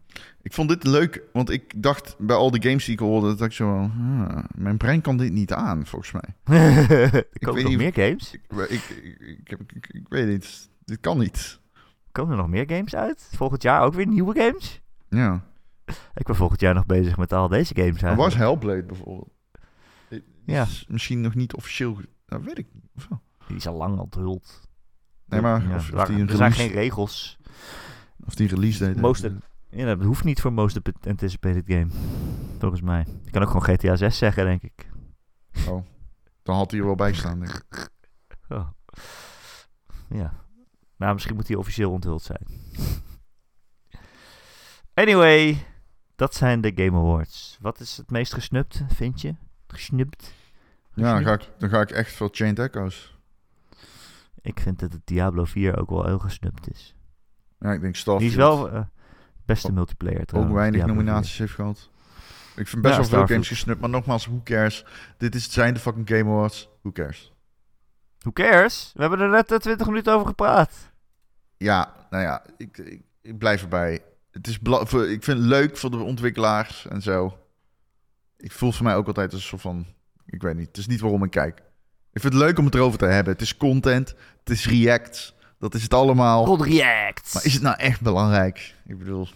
Ik vond dit leuk, want ik dacht bij al die games die ik hoorde, dat ik zo ah, mijn brein kan dit niet aan, volgens mij. [laughs] komen weet nog niet- meer games. Ik, ik, ik, ik, heb- ik, ik weet niet, dit kan niet. Komen er nog meer games uit? Volgend jaar ook weer nieuwe games? Ja. Ik ben volgend jaar nog bezig met al deze games Er was Hellblade bijvoorbeeld. Ja. is misschien nog niet officieel, nou weet ik niet. Of? Die is al lang onthuld. Nee, maar Ja, of, die er zijn geen regels. of die release date. Most ja, dat hoeft niet voor Most Anticipated Game. Volgens mij. Je kan ook gewoon GTA 6 zeggen, denk ik. Oh, dan had hij er wel bij staan, denk ik. [laughs] Oh. Ja. Nou, misschien moet hij officieel onthuld zijn. [laughs] Anyway, dat zijn de Game Awards. Wat is het meest gesnupt, vind je? Gesnupt? Ja, dan ga, ik, dan ga ik echt voor Chained Echoes. Ik vind dat het Diablo 4 ook wel heel gesnupt is. Ja, ik denk Die Starfield is wel eh, beste Ook- multiplayer ook trouwens. weinig Diablo 4. nominaties heeft gehad. Ik vind best Ja, wel veel games gesnupt, maar nogmaals, who cares? Dit is, zijn de fucking Game Awards, who cares? Who cares? We hebben er net eh, 20 minuten over gepraat. Ja, nou ja, ik, ik, ik blijf erbij. Het is voor, ik vind het leuk voor de ontwikkelaars en zo. Ik voel voor mij ook altijd een soort van... Ik weet niet, het is niet waarom ik kijk. Ik vind het leuk om het erover te hebben. Het is content, het is reacts. Dat is het allemaal. God React. Maar is het nou echt belangrijk? Ik bedoel...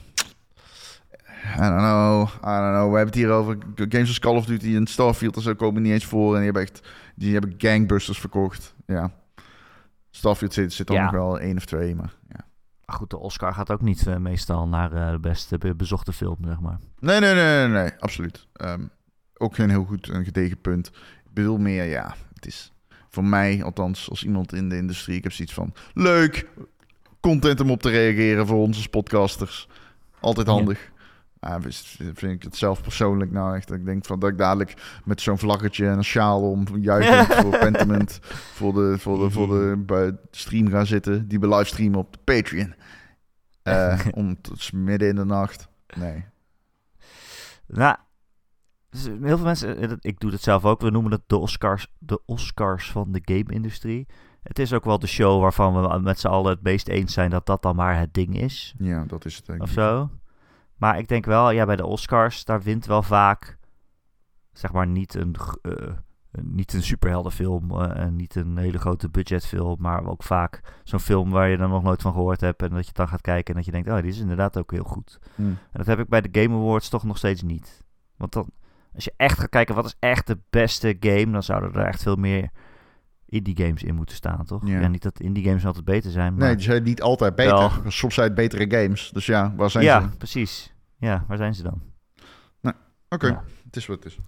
I don't know, I don't know. We hebben het hier over games als Call of Duty en Starfield en zo komen niet eens voor. En die hebben echt... Die hebben gangbusters verkocht. Ja. Starfield zit, zit dan Ja. nog wel één of twee, maar ja. Maar goed, de Oscar gaat ook niet eh, meestal naar eh, de beste be- bezochte film, zeg maar. Nee, nee, nee, nee, nee, absoluut. Ehm, ook geen heel goed en gedegen punt. Ik bedoel meer, ja, het is voor mij, althans als iemand in de industrie, ik heb zoiets van, leuk, content om op te reageren voor als podcasters. Altijd Ja. handig. Ah, dus vind ik het zelf persoonlijk nou echt, ik denk van dat ik dadelijk met zo'n vlaggetje en een sjaal om, juichend [laughs] voor Pentiment, voor de, voor de, voor de bij stream gaan zitten, die we livestreamen op de Patreon. Eh, [laughs] om tot midden in de nacht. Nee. Nou, dus heel veel mensen, eh, ik doe het zelf ook, we noemen het de Oscars, de Oscars van de game-industrie. Het is ook wel de show waarvan we met z'n allen het meest eens zijn dat dat dan maar het ding is, Ja, dat is het denk ik. of zo. Maar ik denk wel, ja, bij de Oscars, daar wint wel vaak, zeg maar, niet een, eh, niet een superheldenfilm eh, en niet een hele grote budgetfilm, maar ook vaak zo'n film waar je dan nog nooit van gehoord hebt en dat je dan gaat kijken en dat je denkt, oh, die is inderdaad ook heel goed. Hm. En dat heb ik bij de Game Awards toch nog steeds niet. Want dan, als je echt gaat kijken wat is echt de beste game, dan zouden er echt veel meer indie games in moeten staan, toch? Ja. Ja, niet dat indie games altijd beter zijn, maar... Nee, die zijn niet altijd beter. Wel. Soms zijn het betere games. Dus ja, waar zijn ja, ze? precies. Ja, waar zijn ze dan? Oké, Ja. het is wat het is.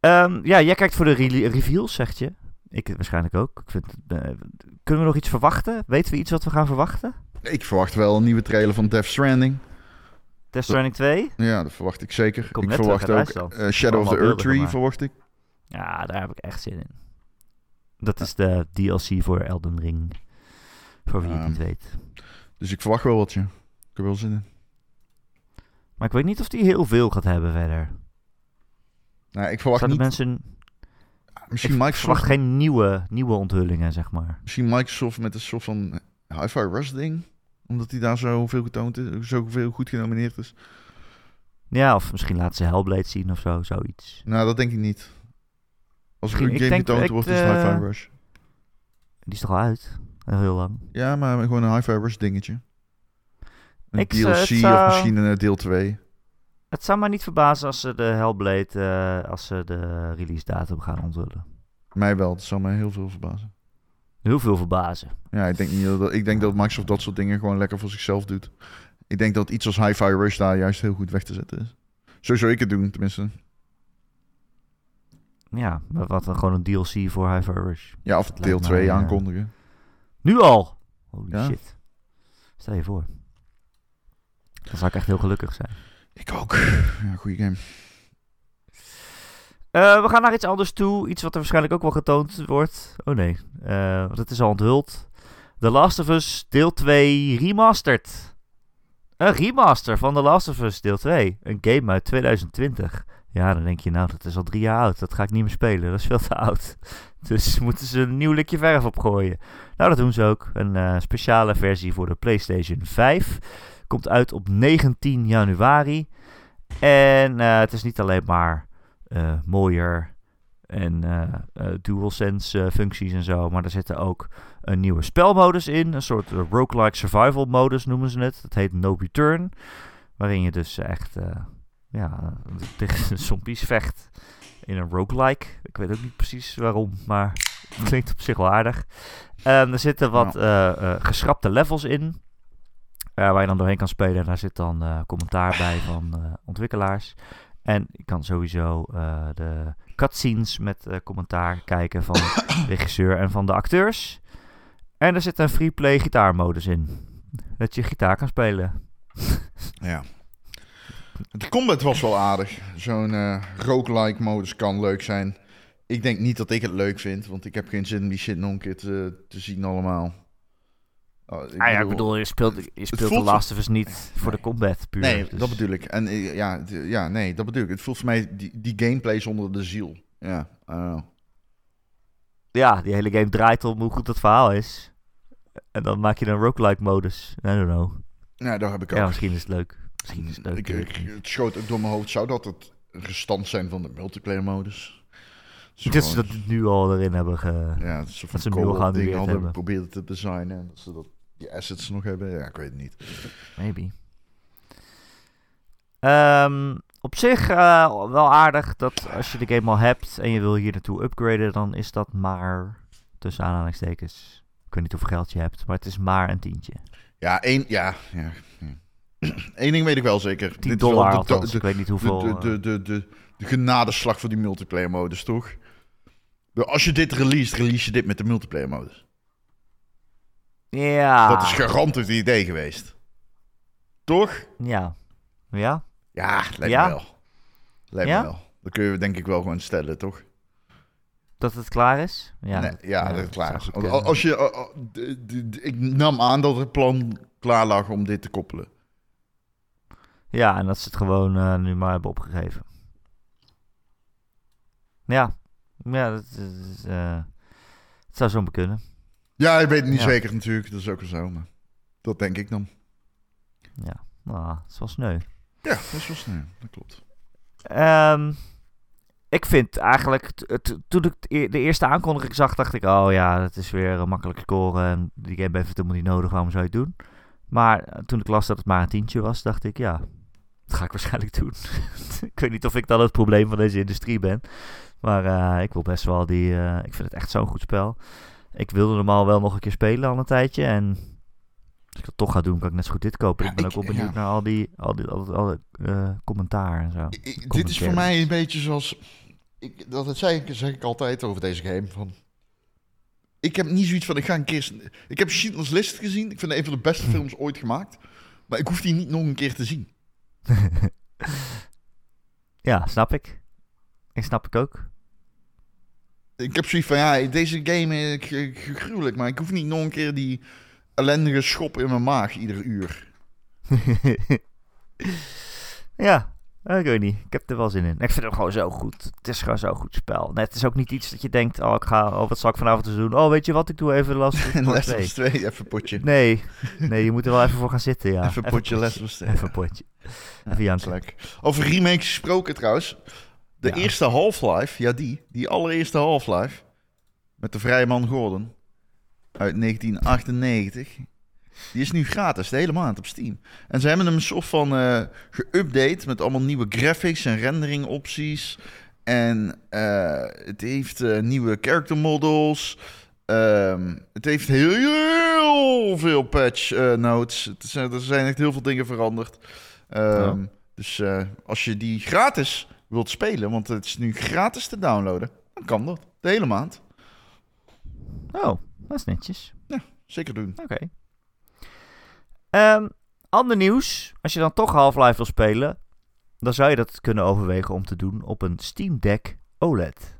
Ehm, ja, jij kijkt voor de re- reveals, zegt je. Ik waarschijnlijk ook. Ik vind, eh, kunnen we nog iets verwachten? Weten we iets wat we gaan verwachten? Ik verwacht wel een nieuwe trailer van Death Stranding. Death Stranding 2? Ja, dat verwacht ik zeker. Komt ik verwacht ook eh, Shadow of the Earth Tree, verwacht ik. Ja, daar heb ik echt zin in. Dat is de DLC voor Elden Ring. Voor wie het niet weet. Dus ik verwacht wel wat, ja. Ik heb wel zin in. Maar ik weet niet of die heel veel gaat hebben verder. Nou, ik verwacht niet... mensen... Misschien Ik verwacht Microsoft, geen nieuwe, nieuwe onthullingen, zeg maar. misschien Microsoft met een soort van Hi-Fi Rush ding. Omdat hij daar zoveel getoond is, zoveel goed genomineerd is. Ja, of misschien laten ze Hellblade zien of zo, zoiets. Nou, dat denk ik niet. Als er een ik game getoond wordt, is eh, het Hi-Fi Rush. Die is toch al uit? Heel lang. Ja, maar gewoon een Hi-Fi Rush dingetje. Een Ik, eh, DLC het of misschien een eh, deel 2. Het zou mij niet verbazen als ze de Hellblade, eh, als ze de release datum gaan onthullen. Mij wel, dat zou mij heel veel verbazen. Heel veel verbazen. Ja, ik denk, niet dat, ik denk dat Microsoft dat soort dingen gewoon lekker voor zichzelf doet. Ik denk dat iets als Hi-Fi Rush daar juist heel goed weg te zetten is. Zo zou ik het doen, tenminste. Ja, maar wat dan gewoon een DLC voor Hi-Fi Rush. Ja, of Dat deel lijkt 2 mij, eh, aankondigen. Nu al! Holy Ja. shit. Stel je voor. Dan zou ik echt heel gelukkig zijn. Ik ook. Ja, goede game. Eh, we gaan naar iets anders toe. Iets wat er waarschijnlijk ook wel getoond wordt. Oh nee, want het is al onthuld. The Last of Us deel 2 remastered. Een remaster van The Last of Us deel 2. Een game uit 2020. Ja, dan denk je nou, dat is al drie jaar oud. Dat ga ik niet meer spelen. Dat is veel te oud. [laughs] Dus moeten ze een nieuw likje verf opgooien. Nou, dat doen ze ook. Een eh, speciale versie voor de PlayStation 5. Komt uit op 19 januari. En het is niet alleen maar eh, mooier en eh eh, DualSense functies en zo. Maar er zitten ook een nieuwe spelmodus in. Een soort roguelike survival modus noemen ze het. Dat heet No Return. Waarin je dus echt ja, [laughs] tegen zombies vecht in een roguelike. Ik weet ook niet precies waarom, maar het klinkt op zich wel aardig. Ehm, er zitten wat eh, geschrapte levels in. waar je dan doorheen kan spelen. En daar zit dan commentaar bij van ontwikkelaars. En je kan sowieso eh, de cutscenes met eh, commentaar kijken van [coughs] de regisseur en van de acteurs. En er zit een free play gitaarmodus in. Dat je gitaar kan spelen. [laughs] Ja. De combat was wel aardig. Zo'n eh roguelike modus kan leuk zijn. Ik denk niet dat ik het leuk vind, want ik heb geen zin om die shit nog een keer te, te zien allemaal. Oh, ik Ah ja, ik bedoel, je speelt, je speelt The voelt- Last of Us niet voor de combat puur. Nee, dus- dat bedoel ik. En eh, ja, ja, nee, dat bedoel ik. Het voelt voor mij die, die gameplay zonder de ziel. Ja, I don't know. Ja, die hele game draait om hoe goed het verhaal is. En dan maak je een roguelike modus. I don't know. Ja, daar heb ik ook. Ja, misschien is het leuk. Misschien is het leuk. Ik, het schoot ook door mijn hoofd. Zou dat het gestand zijn van de multiplayer modus? Zo Dat ze dat nu al erin hebben ge... Ja, het is dat ze nu al ding hadden hebben. geprobeerd te designen. En dat ze dat, die assets nog hebben. Ja, ik weet het niet. Maybe. Ehm, op zich eh, wel aardig dat als je de game al hebt en je wil hier naartoe upgraden, dan is dat maar tussen aanhalingstekens. Ik weet niet hoeveel geld je hebt, maar het is maar een tientje. Ja, één, ja, ja. [clears throat] Eén ding weet ik wel zeker. 10 Dit is wel dollar de- althans, de, ik weet niet hoeveel. de, de, de, de, de genadeslag voor die multiplayer modus, toch? Als je dit release, release je dit met de multiplayer modus. Ja. Dat is garant het idee geweest. Toch? Ja. Ja? Ja, lijkt Ja? me wel. Lijkt Ja? me wel. Dat kun je denk ik wel gewoon stellen, toch? Dat het klaar is? Ja, nee, ja, dat is zou klaar. goed Als, je, de- de- ik nam aan dat het plan klaar lag om dit te koppelen. Ja, en dat ze het gewoon eh, nu maar hebben opgegeven. Ja. Ja, dat is... eh, het zou zo maar kunnen. Ja, ik weet het niet Ja. zeker natuurlijk. Dat is ook wel zo, maar dat denk ik dan. Ja. Nou, het is wel sneu. Ja, dat is wel snel. Dat klopt. Ehm, ik vind eigenlijk, toen ik de e- de eerste aankondiging zag, dacht ik, oh ja, dat is weer een makkelijk scoren. En die game heeft het helemaal niet nodig, waarom zou je het doen? Maar eh, toen ik las dat het maar een tientje was, dacht ik, ja, dat ga ik [laughs] waarschijnlijk doen. [laughs] ik weet niet of ik dan het probleem van deze industrie ben. Maar eh, ik wil best wel die, eh, ik vind het echt zo'n goed spel. Ik wilde hem al wel nog een keer spelen al een tijdje. En als ik dat toch ga doen, kan ik net zo goed dit kopen. Ja, ik ben ik- ook wel benieuwd ja. naar al die, al die, al, al, eh, commentaar en zo. Dit is voor mij een beetje zoals... ik, dat zei ik, zeg ik altijd over deze game. Van, ik heb niet zoiets van, ik ga een keer... Ik heb Schindler's List gezien. Ik vind het een van de beste films ooit gemaakt. Maar ik hoef die niet nog een keer te zien. [laughs] Ja, snap ik. Ik snap ik ook. Ik heb zoiets van, ja, deze game is eh, gruwelijk. Maar ik hoef niet nog een keer die ellendige schop in mijn maag ieder uur. [laughs] ja, ik weet niet. Ik heb er wel zin in. Ik vind het gewoon zo goed. Het is gewoon zo'n goed spel. Net, het is ook niet iets dat je denkt, oh, ik ga, oh, wat zal ik vanavond eens doen? Oh, weet je wat, ik doe even Last of [laughs] Us En Part Last of 2. Us 2, even potje. Nee, nee, je moet er wel even voor gaan zitten, ja. even potje Last of Us 2. Even potje. Even janken. Leuk. Over remakes gesproken trouwens. De Ja. eerste Half-Life, ja die, die allereerste Half-Life, met de vrije man Gordon, uit 1998, die is nu gratis, de hele maand op Steam. En ze hebben hem een soort van eh geüpdate met allemaal nieuwe graphics en rendering opties. En eh, het heeft eh, nieuwe character models. Ehm, het heeft heel, heel veel patch notes. Het is, er zijn echt heel veel dingen veranderd. Ehm, Dus als je die gratis wilt spelen, want het is nu gratis te downloaden, dan kan dat. De hele maand. Oh, dat is netjes. Zeker doen. Oké. Ehm, ander nieuws. Als je dan toch Half-Life wil spelen, dan zou je dat kunnen overwegen om te doen op een Steam Deck OLED.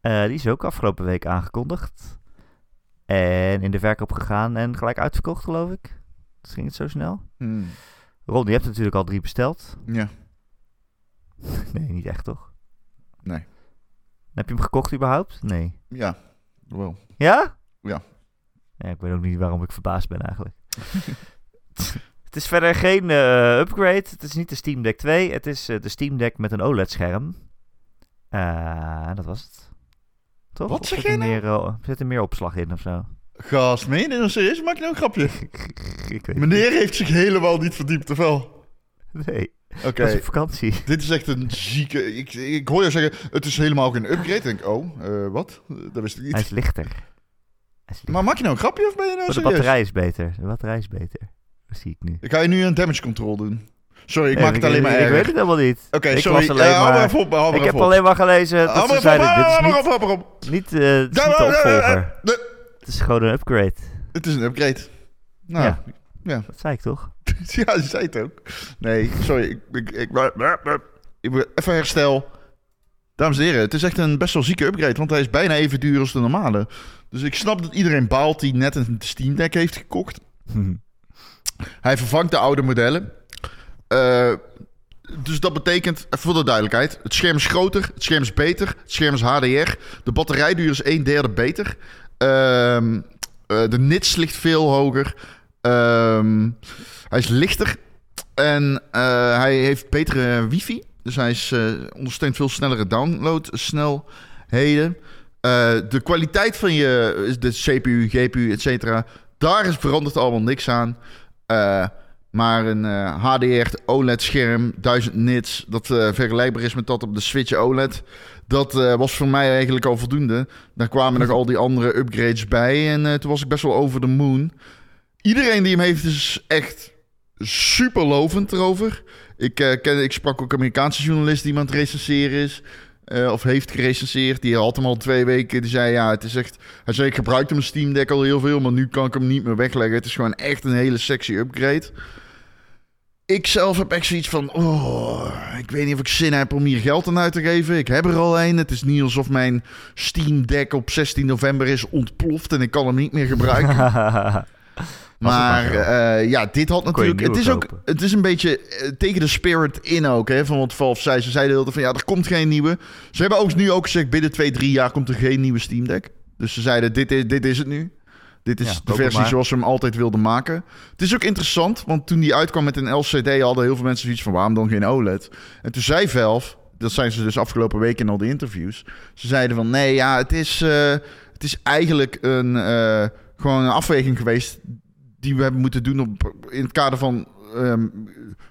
Eh, die is ook afgelopen week aangekondigd. En in de verkoop gegaan en gelijk uitverkocht, geloof ik. Dus ging het zo snel. Hmm. Ron, je hebt natuurlijk al drie besteld. Ja, [laughs] Nee, niet echt, toch? Nee. Heb je hem gekocht überhaupt? Nee. ja, wel. Ja? Ja. Ja, ik weet ook niet waarom ik verbaasd ben eigenlijk. [laughs] het is verder geen eh, upgrade. Het is niet de Steam Deck 2. Het is eh, de Steam Deck met een OLED-scherm. Eh, dat was het. Toch? Wat Of zeg zit er jij nou? meer, zit er meer opslag in of zo? Gast, meen je serieus? Maak je nou een grapje? [laughs] ik weet Meneer heeft zich helemaal niet verdiept, of wel? Nee, Oké, ik was op vakantie. [laughs] dit is echt een zieke... Ik, ik hoor je zeggen, het is helemaal geen upgrade. Ik denk, oh, eh, wat? Dat wist ik Hij niet. is lichter. Hij is lichter. Maar maak je nou een grapje of ben je nou Oh, de batterij is beter. De batterij is beter. Dat zie ik nu. Ik ga je nu een damage control doen. Sorry, ik Nee, maak het alleen maar ik, ik weet het helemaal niet. Oké, ik sorry. hou maar... op, Ik heb alleen maar gelezen dat Hou ze zeiden, op, dit is niet, op, niet, het is niet de opvolger. Nee, Het is gewoon een upgrade. Het is een upgrade. Nou, Ja. Ja. Dat zei ik toch? [laughs] Ja, je zei het ook. Nee, sorry. Ik, ik, ik, ik, even herstel. Dames en heren, het is echt een best wel zieke upgrade, want hij is bijna even duur als de normale. Dus ik snap dat iedereen baalt die net een Steam Deck heeft gekocht. [laughs] Hij vervangt de oude modellen. Eh, dus dat betekent, voor de duidelijkheid, het scherm is groter, het scherm is beter, het scherm is HDR, de batterijduur is een derde beter, Ehm, eh, de nits ligt veel hoger, Ehm, hij is lichter en eh, hij heeft betere wifi, dus hij is, eh, ondersteunt veel snellere downloadsnelheden. Eh, de kwaliteit van je, de CPU, GPU, et cetera, daar is verandert allemaal niks aan. Maar een HDR OLED-scherm, 1000 nits, dat vergelijkbaar is met dat op de Switch OLED. Dat was voor mij eigenlijk al voldoende. Daar kwamen nog al die andere upgrades bij. En toen was ik best wel over de moon. Iedereen die hem heeft is echt super lovend erover. Ik, eh, ken, ik sprak ook Amerikaanse journalist die iemand recenseren is. eh, of heeft gerecenseerd. Die had hem al twee weken. Die zei, ja, het is echt... Hij zei, ik gebruikte mijn Steam Deck al heel veel... maar nu kan ik hem niet meer wegleggen. Het is gewoon echt een hele sexy upgrade. Ik zelf heb echt zoiets van... Oh, ik weet niet of ik zin heb om hier geld aan uit te geven. Ik heb er al een. Het is niet alsof mijn Steam Deck op 16 november is ontploft... en ik kan hem niet meer gebruiken. [laughs] Maar eh, ja, dit had natuurlijk. Het is ook. Het is een beetje eh, tegen de spirit in ook. Hè, van wat Valve zei. Ze zeiden heel van ja, er komt geen nieuwe. Ze hebben ook nu ook gezegd: binnen twee, drie jaar komt er geen nieuwe Steam Deck. Dus ze zeiden: dit is, dit is het nu. Dit is Ja, de versie maar. zoals ze hem altijd wilden maken. Het is ook interessant, want toen die uitkwam met een LCD hadden heel veel mensen zoiets van waarom dan geen OLED? En toen zei Valve, dat zijn ze dus afgelopen week in al die interviews. Ze zeiden van nee, ja, het is, eh, het is eigenlijk een, gewoon een afweging geweest die we hebben moeten doen op, in het kader van ehm,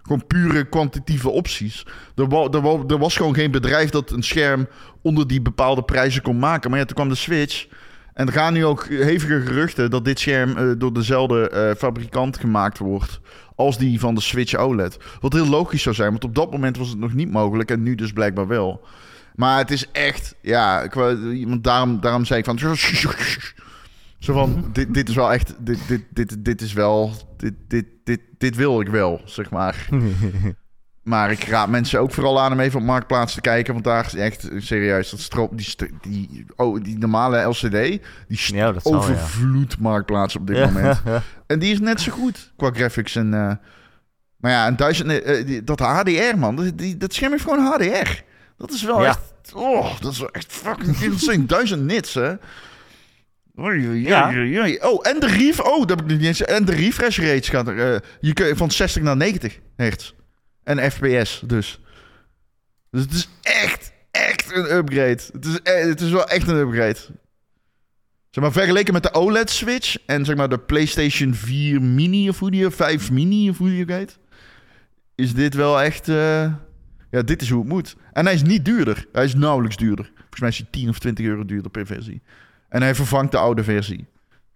gewoon pure kwantitatieve opties. Er, er, wa- was gewoon geen bedrijf dat een scherm onder die bepaalde prijzen kon maken. Maar ja, toen kwam de Switch. En er gaan nu ook hevige geruchten dat dit scherm eh, door dezelfde eh, fabrikant gemaakt wordt als die van de Switch OLED. Wat heel logisch zou zijn, want op dat moment was het nog niet mogelijk en nu dus blijkbaar wel. Maar het is echt, ja, ik, daarom, daarom zei ik van... [laughs] Zo van, dit, dit is wel echt, dit, dit, dit, dit is wel, dit, dit, dit, dit wil ik wel, zeg maar. [laughs] Maar ik raad mensen ook vooral aan om even op Marktplaats te kijken. Want daar is echt serieus, dat stroop, die, die, oh, die normale LCD, die Ja, dat zal, ja. Marktplaats op dit moment. [laughs] En die is net zo goed qua graphics. En, eh, maar ja, een duizend, die- dat HDR, man. Dat, die, dat scherm heeft gewoon HDR. Dat is wel echt... Oh, dat is wel echt fucking insane. [laughs] duizend nits, hè. Ja. Oh, en de ref... Oh, dat heb ik niet eens... En de refresh rates gaat er... eh, je kun, van 60 naar 90 hertz. En FPS, dus. Dus het is echt, echt een upgrade. Het is, e- het is wel echt een upgrade. Zeg maar, vergeleken met de OLED-switch en zeg maar de PlayStation 4 Mini of hoe die, 5 Mini of hoe die heet, is dit wel echt, eh, ja, dit is hoe het moet. En hij is niet duurder. Hij is nauwelijks duurder. Volgens mij is hij 10 of 20 euro duurder per versie. En hij vervangt de oude versie.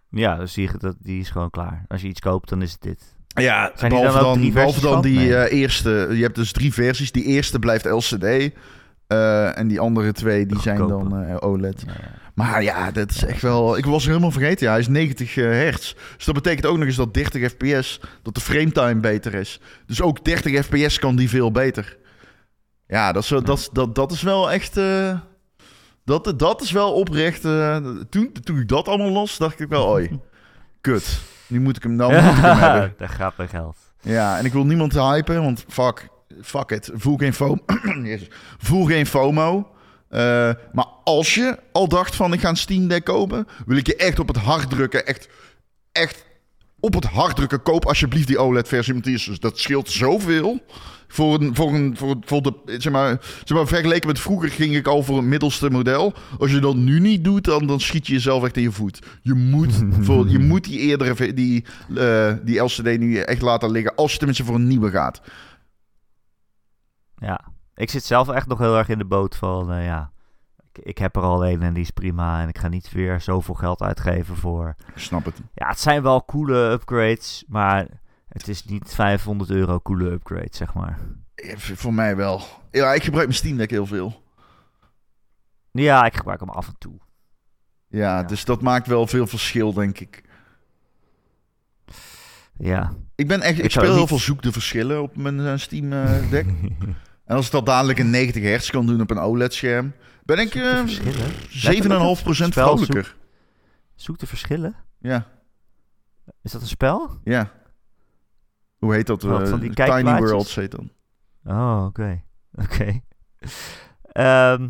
Ja, dus die, dat, die is gewoon klaar. Als je iets koopt, dan is het dit. Ja, Zijn behalve dan behalve die Nee. eh, eerste. Je hebt dus drie versies. Die eerste blijft LCD. eh, en die andere twee die zijn dan eh, OLED. Nou ja. Maar ja, dat is echt wel... Ik was helemaal vergeten. Ja, hij is 90 eh, hertz. Dus dat betekent ook nog eens dat 30 fps... dat de frametime beter is. Dus ook 30 fps kan die veel beter. Ja, dat is, wel- dat, dat, dat is wel echt... dat, dat is wel oprecht... eh, toen, toen ik dat allemaal las, dacht ik wel... Oei, [laughs] kut. Nu moet ik hem, nou [laughs] moet ik hem hebben. Daar gaat mijn geld. Ja, en ik wil niemand hypen, want fuck, fuck it. Voel geen FOMO. [clears throat] Jezus. Voel geen FOMO. Eh, maar als je al dacht van ik ga een Steam Deck kopen, wil ik je echt op het hart drukken. Echt, echt op het hart drukken. Koop alsjeblieft die OLED-versie, want die is, dat scheelt zoveel. Voor een, voor een, voor, voor de, zeg maar, zeg maar, vergeleken met vroeger ging ik al voor het middelste model. Als je dat nu niet doet, dan, dan schiet je jezelf echt in je voet. Je moet, [laughs] voor, je moet die eerdere, die, eh, die LCD nu echt laten liggen, als je tenminste voor een nieuwe gaat. Ja, ik zit zelf echt nog heel erg in de boot van, eh, ja, ik, ik heb er al een en die is prima en ik ga niet weer zoveel geld uitgeven voor. Ik snap het. Ja, het zijn wel coole upgrades, maar het is niet 500 euro coole upgrade, zeg maar. Voor mij wel. Ja, ik gebruik mijn Steam Deck heel veel. Ja, ik gebruik hem af en toe. Ja, Ja. dus dat maakt wel veel verschil, denk ik. Ja. Ik ben echt, ik, speel heel niet- veel zoek de verschillen op mijn eh, Steam eh, Deck. [laughs] en als ik dat dadelijk in 90 hertz kan doen op een OLED-scherm, ben ik de eh, verschillen. 7,5% Spel zoek- vrolijker. Zoek de verschillen? Ja, Is dat een spel? ja. Hoe heet dat? Wat, eh, van die Tiny? Worlds heet dan. Oh, oké. [laughs] Oké. Ehm,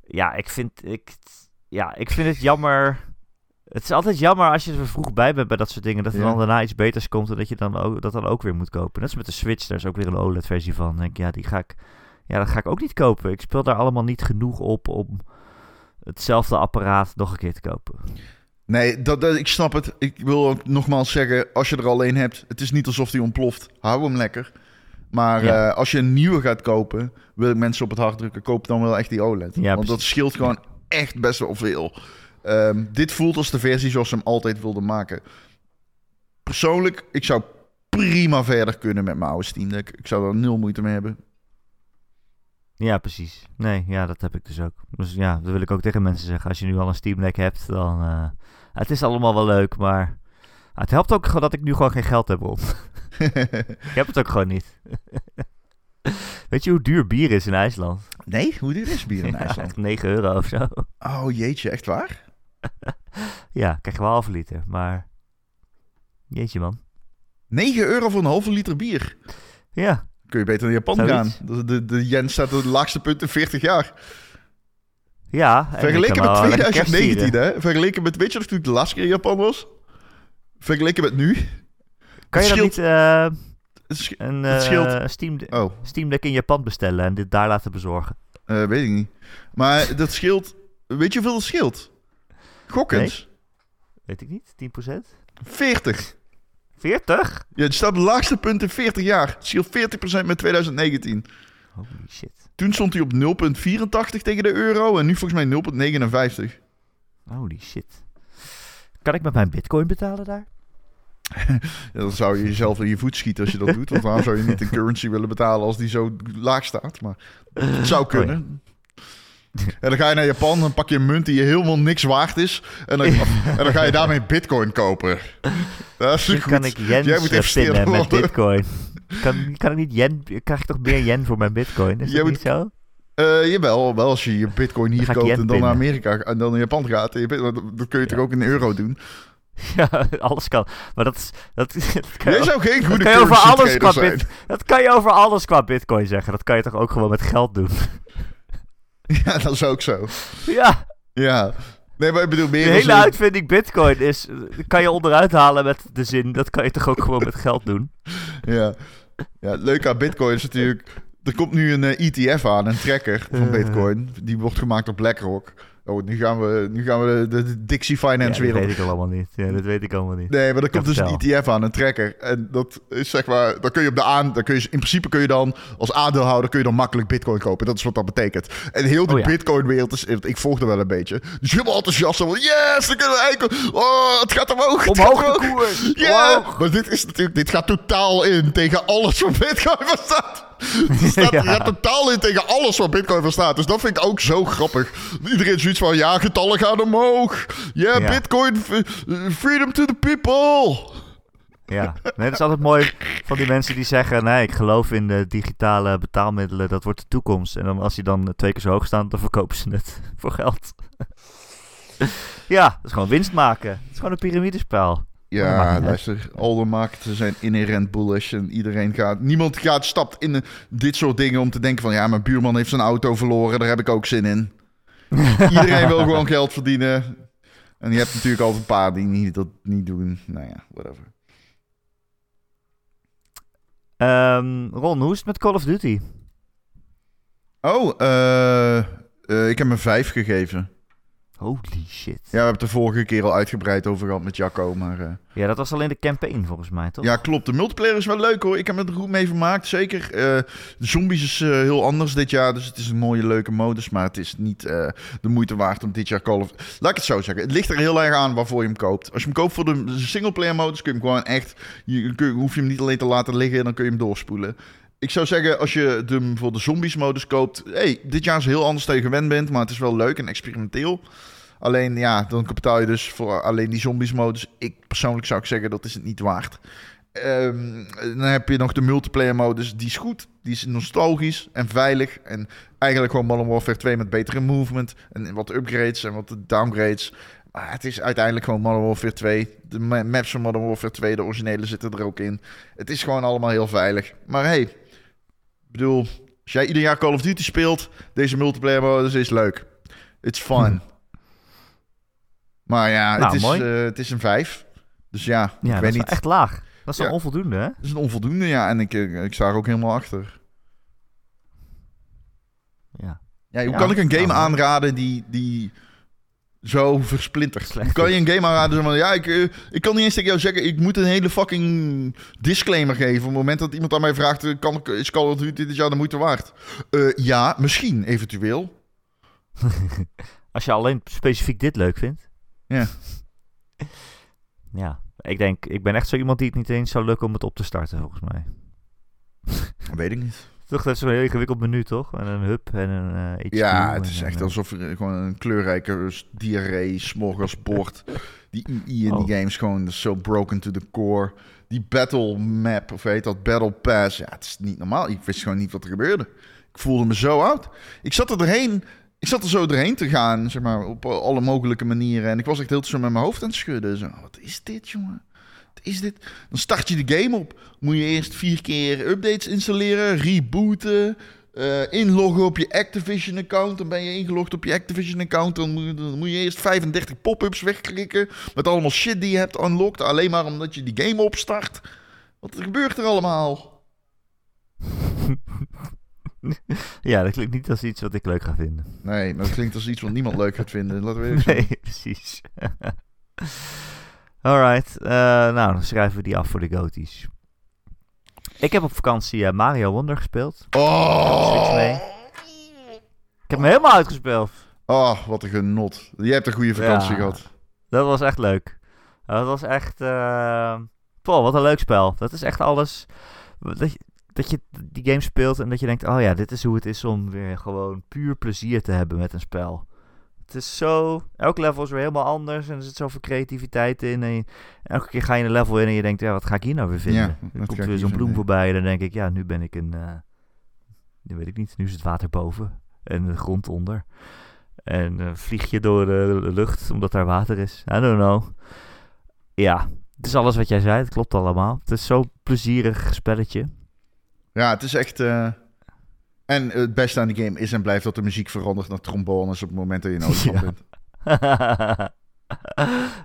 ja, ik vind, ik, ja, ik vind het jammer. Het is altijd jammer als je er vroeg bij bent bij dat soort dingen. Dat er Ja. dan daarna iets beters komt en dat je dan ook, dat dan ook weer moet kopen. Net als met de Switch, daar is ook weer een OLED-versie van. Dan denk ik, ja, die ga ik, ja, dat ga ik ook niet kopen. Ik speel daar allemaal niet genoeg op om hetzelfde apparaat nog een keer te kopen. Nee, dat, dat- ik snap het. Ik wil ook nogmaals zeggen, als je er al een hebt, het is niet alsof die ontploft. Hou hem lekker. Maar Ja. eh, als je een nieuwe gaat kopen, wil ik mensen op het hart drukken, koop dan wel echt die OLED. Ja, Want dat scheelt gewoon echt best wel veel. Ehm, dit voelt als de versie zoals ze hem altijd wilden maken. Persoonlijk, ik zou prima verder kunnen met mijn oude Steam Deck. Ik zou er nul moeite mee hebben. Ja, precies. Nee, ja, dat heb ik dus ook. Dus ja, dat wil ik ook tegen mensen zeggen. Als je nu al een Steam Deck hebt, dan... eh, het is allemaal wel leuk, maar... Het helpt ook gewoon dat ik nu gewoon geen geld heb om. [laughs] ik heb het ook gewoon niet. [laughs] Weet je hoe duur bier is in IJsland? nee, hoe dit is bier in Ja, IJsland? [laughs] echt 9 euro of zo. Oh jeetje, echt waar? Ja, krijg je wel halve liter, maar... Jeetje man. 9 euro voor een halve liter bier. Ja, Kun je beter naar Japan Zoiets. gaan. De, de, de yen staat op het laagste punt in 40 jaar. ja. Vergeleken met wel lekker kerst 2019, vieren. hè? Vergeleken met, weet je nog toen ik de laatste keer in Japan was? Vergeleken met nu? Kan je dan niet eh, een eh, Steam, Oh, Steam Deck in Japan bestellen en dit daar laten bezorgen? eh, weet ik niet. Maar dat scheelt... Weet je hoeveel het scheelt? Gok eens. Weet ik niet, 10%? 40. 40? Ja, het staat op het laagste punt in 40 jaar. Het scheelt 40% met 2019. Holy shit. Toen stond hij op 0,84 tegen de euro en nu volgens mij 0,59. Holy shit. Kan ik met mijn bitcoin betalen daar? [laughs] Ja, dan zou je jezelf in je voet schieten als je dat doet. Want waarom zou je niet een [laughs] currency willen betalen als die zo laag staat? Maar het zou kunnen. En dan ga je naar Japan, dan pak je een munt die helemaal niks waard is. En dan, [laughs] en dan ga je daarmee bitcoin kopen. Dat is Nu goed. kan ik yen Jij moet investeren met bitcoin. Kan, kan ik niet yen... Krijg ik toch meer yen voor mijn bitcoin? Is Jij dat moet- niet zo? Eh, jawel, wel als je je bitcoin hier koopt en dan naar. Amerika en dan naar Japan gaat. je Dat kun je toch ook in euro doen? [laughs] Ja, alles kan. Maar dat is... Dat, dat kan je Jij ook- zou geen dat goede kan je over currency alles qua trader zijn. bit, Dat kan je over alles qua bitcoin zeggen. Dat kan je toch ook gewoon met geld doen? [laughs] Ja, dat is ook zo. ja, Ja. Nee, maar ik bedoel de meer als hele een- uitvinding bitcoin is... Kan je onderuit halen met de zin... Dat kan je toch ook gewoon met geld doen? [laughs] Ja. ja, het leuke aan bitcoin is natuurlijk... Er komt nu een eh, ETF aan, een tracker van Eh. bitcoin. Die wordt gemaakt door BlackRock. Oh, nu gaan we, nu gaan we de, de Dixie Ja, Finance dat wereld weet ik allemaal niet. Ja, dat weet ik allemaal niet. Nee, maar er komt dus een ETF aan, een tracker. En dat is zeg maar, dan kun je op de aan, dan kun je, in principe kun je dan als aandeelhouder kun je dan makkelijk Bitcoin kopen. Dat is wat dat betekent. En heel de Oh ja. Bitcoin-wereld is, ik volg er wel een beetje. Dus helemaal enthousiast van, yes, dan kunnen we eigenlijk, oh, het gaat omhoog. het Omhoog gaat de koers! Ja, maar dit is natuurlijk, dit gaat totaal in tegen alles wat Bitcoin bestaat. [laughs] Het staat, Ja. totaal in tegen alles wat Bitcoin bestaat. Dus dat vind ik ook zo grappig. Iedereen zoiets van, ja, getallen gaan omhoog. Ja, Ja. Bitcoin, f- freedom to the people. Ja, nee, dat is altijd mooi van die mensen die zeggen... Nee, ik geloof in de digitale betaalmiddelen. Dat wordt de toekomst. En dan als die dan twee keer zo hoog staan, dan verkopen ze het [laughs] voor geld. ja, dat is gewoon winst maken. Het is gewoon een piramidespel. Maakt Ja, uit. luister, alle markten zijn inherent bullish en iedereen gaat... Niemand gaat, stapt in dit soort dingen om te denken van... Ja, mijn buurman heeft zijn auto verloren, daar heb ik ook zin in. [laughs] iedereen wil gewoon geld verdienen. En je hebt natuurlijk altijd een paar die niet, dat niet doen. Nou ja, whatever. Ehm, Ron, hoe is het met Call of Duty? Oh, eh, eh, ik heb hem vijf gegeven. Holy shit. Ja, we hebben het de vorige keer al uitgebreid over gehad met Jacco, maar... eh, Ja, dat was alleen de campaign volgens mij, toch? Ja, klopt. De multiplayer is wel leuk hoor. Ik heb me er goed mee vermaakt, zeker. Eh, de zombies is eh, heel anders dit jaar, dus het is een mooie, leuke modus. Maar het is niet de moeite waard om dit jaar Call of... Laat ik het zo zeggen. Het ligt er heel erg aan waarvoor je hem koopt. Als je hem koopt voor de singleplayer modus, kun je hem gewoon echt... Je, kun, hoef je hem niet alleen te laten liggen en dan kun je hem doorspoelen. Ik zou zeggen, als je hem voor de zombies modus koopt... hey, dit jaar is heel anders je gewend bent, maar het is wel leuk en experimenteel. Alleen ja, dan betaal je dus voor alleen die zombies modus. Ik persoonlijk zou ik zeggen, dat is het niet waard. Ehm, dan heb je nog de multiplayer modus. Die is goed. Die is nostalgisch en veilig. En eigenlijk gewoon Modern Warfare 2 met betere movement. En wat upgrades en wat downgrades. Het is uiteindelijk gewoon Modern Warfare 2. De ma- maps van Modern Warfare 2, de originele, zitten er ook in. Het is gewoon allemaal heel veilig. Maar hey, bedoel, als jij ieder jaar Call of Duty speelt, deze multiplayer modus is leuk. It's fun. Maar ja, Nou, het, is, mooi. eh, het is een 5. Dus ja, Ja, ik dat weet is niet. echt laag. Dat is Ja. onvoldoende, hè? Het is een onvoldoende, ja. En ik, ik sta er ook helemaal achter. Ja. Ja, hoe Ja, kan ik een game nou, aanraden die, die zo? Slecht Hoe kan je een game aanraden? Ja, ik, eh, ik kan niet eens tegen jou zeggen, ik moet een hele fucking disclaimer geven. Op het moment dat iemand aan mij vraagt, eh, kan ik, is Call of Duty dit jaar de moeite waard? Eh, ja, misschien, eventueel. [laughs] Als je alleen specifiek dit leuk vindt. Ja. [laughs] Ja, ik denk, ik ben echt zo iemand die het niet eens zou lukken om het op te starten, volgens mij. Weet ik niet. Toch, dat is zo'n heel ingewikkeld menu, toch? En een hub en een HQ. Ja, het is een, echt eh, alsof er gewoon een kleurrijke diarree, smorgasbord. Die UI in Oh. die games gewoon zo broken to the core. Die battle map, of heet dat, battle pass. Ja, het is niet normaal. Ik wist gewoon niet wat er gebeurde. Ik voelde me zo oud. Ik zat er doorheen, ik zat er zo doorheen te gaan, zeg maar, op alle mogelijke manieren. En ik was echt heel zo met mijn hoofd aan het schudden. Zo, wat is dit, jongen? Is dit? Dan start je de game op. Moet je eerst vier keer updates installeren, rebooten, eh, inloggen op je Activision-account. Dan ben je ingelogd op je Activision-account. Dan moet, dan moet je eerst 35 pop-ups wegklikken. Met allemaal shit die je hebt unlocked. Alleen maar omdat je die game opstart. Wat gebeurt er allemaal? [laughs] Ja, dat klinkt niet als iets wat ik leuk ga vinden. Nee, maar dat klinkt als iets wat niemand leuk gaat vinden. Laten we [laughs] zijn. Nee, precies. [laughs] Alright, eh, nou dan schrijven we die af voor de goties. Ik heb op vakantie eh, Mario Wonder gespeeld. Mee. Oh, Ik heb hem helemaal uitgespeeld. oh, wat een genot. Jij hebt een goede vakantie Ja. gehad. Dat was echt leuk. Dat was echt... Paul, wat een leuk spel. Dat is echt alles... Dat je, dat je die game speelt en dat je denkt, oh ja, dit is hoe het is om weer gewoon puur plezier te hebben met een spel. Het is zo, elk level is weer helemaal anders en er zit zoveel creativiteit in. En je- elke keer ga je een level in en je denkt, ja, wat ga ik hier nou weer vinden? Ja, er komt weer zo'n bloem voorbij en dan denk ik, ja, nu ben ik een, eh nu weet ik niet, nu is het water boven en de grond onder. En eh, vlieg je door de lucht omdat daar water is. I don't know. Ja, het is alles wat jij zei, het klopt allemaal. Het is zo'n plezierig spelletje. Ja, het is echt... eh, En het beste aan die game is en blijft dat de muziek verandert naar trombones op het moment dat je nodig Ja. bent. [laughs]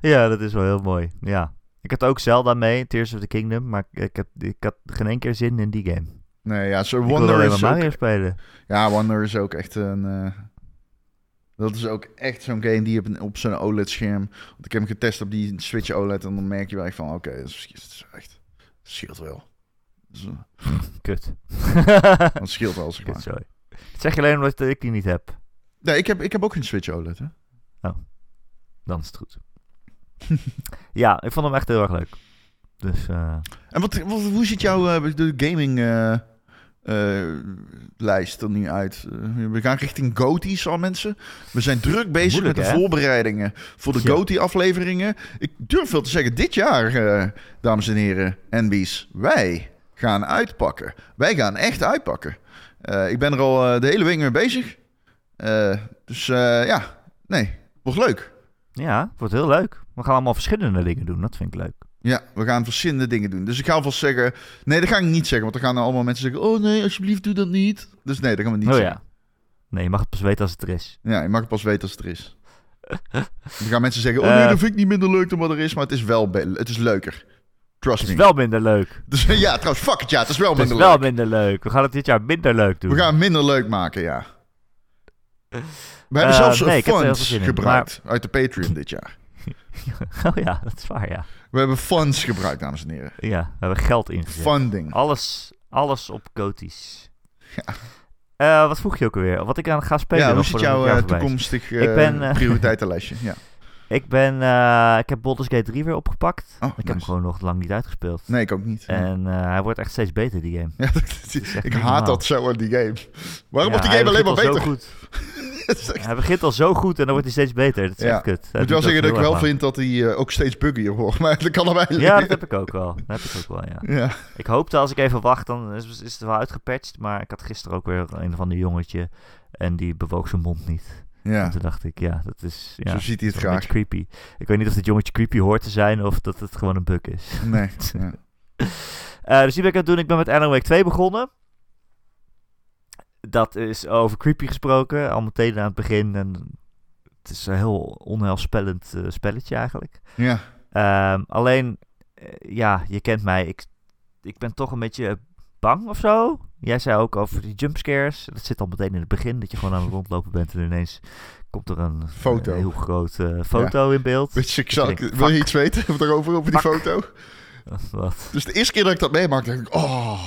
ja, dat is wel heel mooi. Ja. Ik had ook Zelda mee, Tears of the Kingdom, maar ik, heb, ik had geen één keer zin in die game. Nee, ja, wilde Wonder is maar ook... Mario spelen. Ja, Wonder is ook echt een... eh, Dat is ook echt zo'n game die op, op zo'n OLED-scherm... Want ik heb hem getest op die Switch OLED en dan merk je wel echt van... Oké, dat, is- dat is echt... Dat scheelt wel. [laughs] Kut. [laughs] dat scheelt wel, zeg maar. Dat zeg je alleen omdat ik die niet heb. Nee, ik heb, ik heb ook geen Switch OLED, hè. Dan is het goed. [laughs] ja, ik vond hem echt heel erg leuk. Dus eh, En wat, wat, hoe ziet jouw eh, de gaming eh, lijst er nu uit? We gaan richting GOTY's al mensen. We zijn druk bezig Moeilijk, met de hè? voorbereidingen voor de Ja. GOTY afleveringen. Ik durf wel te zeggen, dit jaar, dames en heren, NB's, wij gaan uitpakken. Wij gaan echt uitpakken. Eh, ik ben er al eh, de hele week mee bezig. Eh, dus ja, nee, wordt leuk. ja, wordt heel leuk. We gaan allemaal verschillende dingen doen. Dat vind ik leuk. Ja, we gaan verschillende dingen doen. Dus ik ga alvast zeggen... Nee, dat ga ik niet zeggen. Want dan gaan er allemaal mensen zeggen... Oh nee, alsjeblieft doe dat niet. Dus nee, dat gaan we niet oh zeggen. ja. Nee, je mag het pas weten als het er is. Ja, je mag het pas weten als het er is. [laughs] dan gaan mensen zeggen... Oh nee, dat vind ik niet minder leuk dan wat er is. Maar het is wel... Het is leuker. Trust Het is me. wel minder leuk. [laughs] Dus, ja, trouwens, fuck it. Ja, het is wel Het is minder wel leuk. minder leuk. We gaan het dit jaar minder leuk doen. We gaan het minder leuk maken, ja. We hebben Eh, zelfs nee, funds in, gebruikt uit de Patreon dit jaar. [laughs] oh ja, dat is waar, ja. We hebben funds gebruikt, dames en heren. Ja, we hebben geld ingezet. Funding. Alles, alles op goties. Eh, wat vroeg je ook alweer? Wat ik aan ga spelen Ja, hoe het jouw eh, toekomstig Ik ben, [laughs] prioriteitenlijstje? Ja. Ik ben, eh, ik heb Baldur's Gate 3 weer opgepakt. Oh, ik heb hem gewoon nog lang niet uitgespeeld. Nee, ik ook niet. En eh, hij wordt echt steeds beter, die game. [laughs] Ja, dat- ik haat normaal. dat zo aan die game. Waarom Ja, wordt die game alleen maar beter? Zo goed. [laughs] Echt- Hij begint al zo goed en dan wordt hij steeds beter. Dat is Ja. echt kut. Ik moet wel zeggen dat ik wel vind dat hij eh, ook steeds buggier wordt. [laughs] Maar dat kan er wel. Ja, dat heb ik ook wel. Dat heb ik ook wel, ja. Ja. Ik hoopte als ik even wacht, dan is, is het wel uitgepatcht. Maar ik had gisteren ook weer een van de jongetje. En die bewoog zijn mond niet. En ja, toen dacht ik, ja, dat is... Ja, zo ziet hij het graag. creepy. Ik weet niet of dit jongetje creepy hoort te zijn of dat het gewoon een bug is. Nee. [laughs] Ja. Eh, dus die ben ik aan het doen. Ik ben met Alan Wake 2 begonnen. Dat is over creepy gesproken. Al meteen aan het begin. En het is een heel onheilspellend eh, spelletje eigenlijk. ja. Ehm, alleen, eh, ja, je kent mij. Ik, ik ben toch een beetje bang of zo. Jij zei ook over die jumpscares. Dat zit al meteen in het begin, dat je gewoon aan het rondlopen bent en ineens komt er een, eh, foto. Heel grote eh, foto in beeld. Weet ik wil je iets weten [laughs] over die foto? [laughs] Wat? Dus de eerste keer dat ik dat meemaak, denk ik, oh,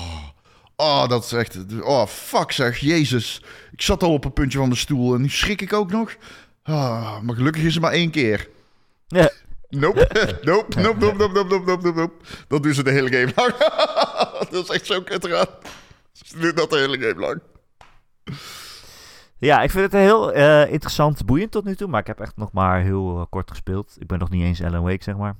oh, dat is echt, oh, fuck zeg, jezus. Ik zat al op een puntje van de stoel en nu schrik ik ook nog. Ah, maar gelukkig is het maar één keer. Ja. Nope. [laughs] Nope. Nope, nope, nope, nope, nope, nope, Dat doen ze de hele game lang. dat is echt zo kut eraan. Ze doen dat de hele game lang. Ja, ik vind het heel eh, interessant, boeiend tot nu toe. Maar ik heb echt nog maar heel eh, kort gespeeld. Ik ben nog niet eens Alan Wake, zeg maar.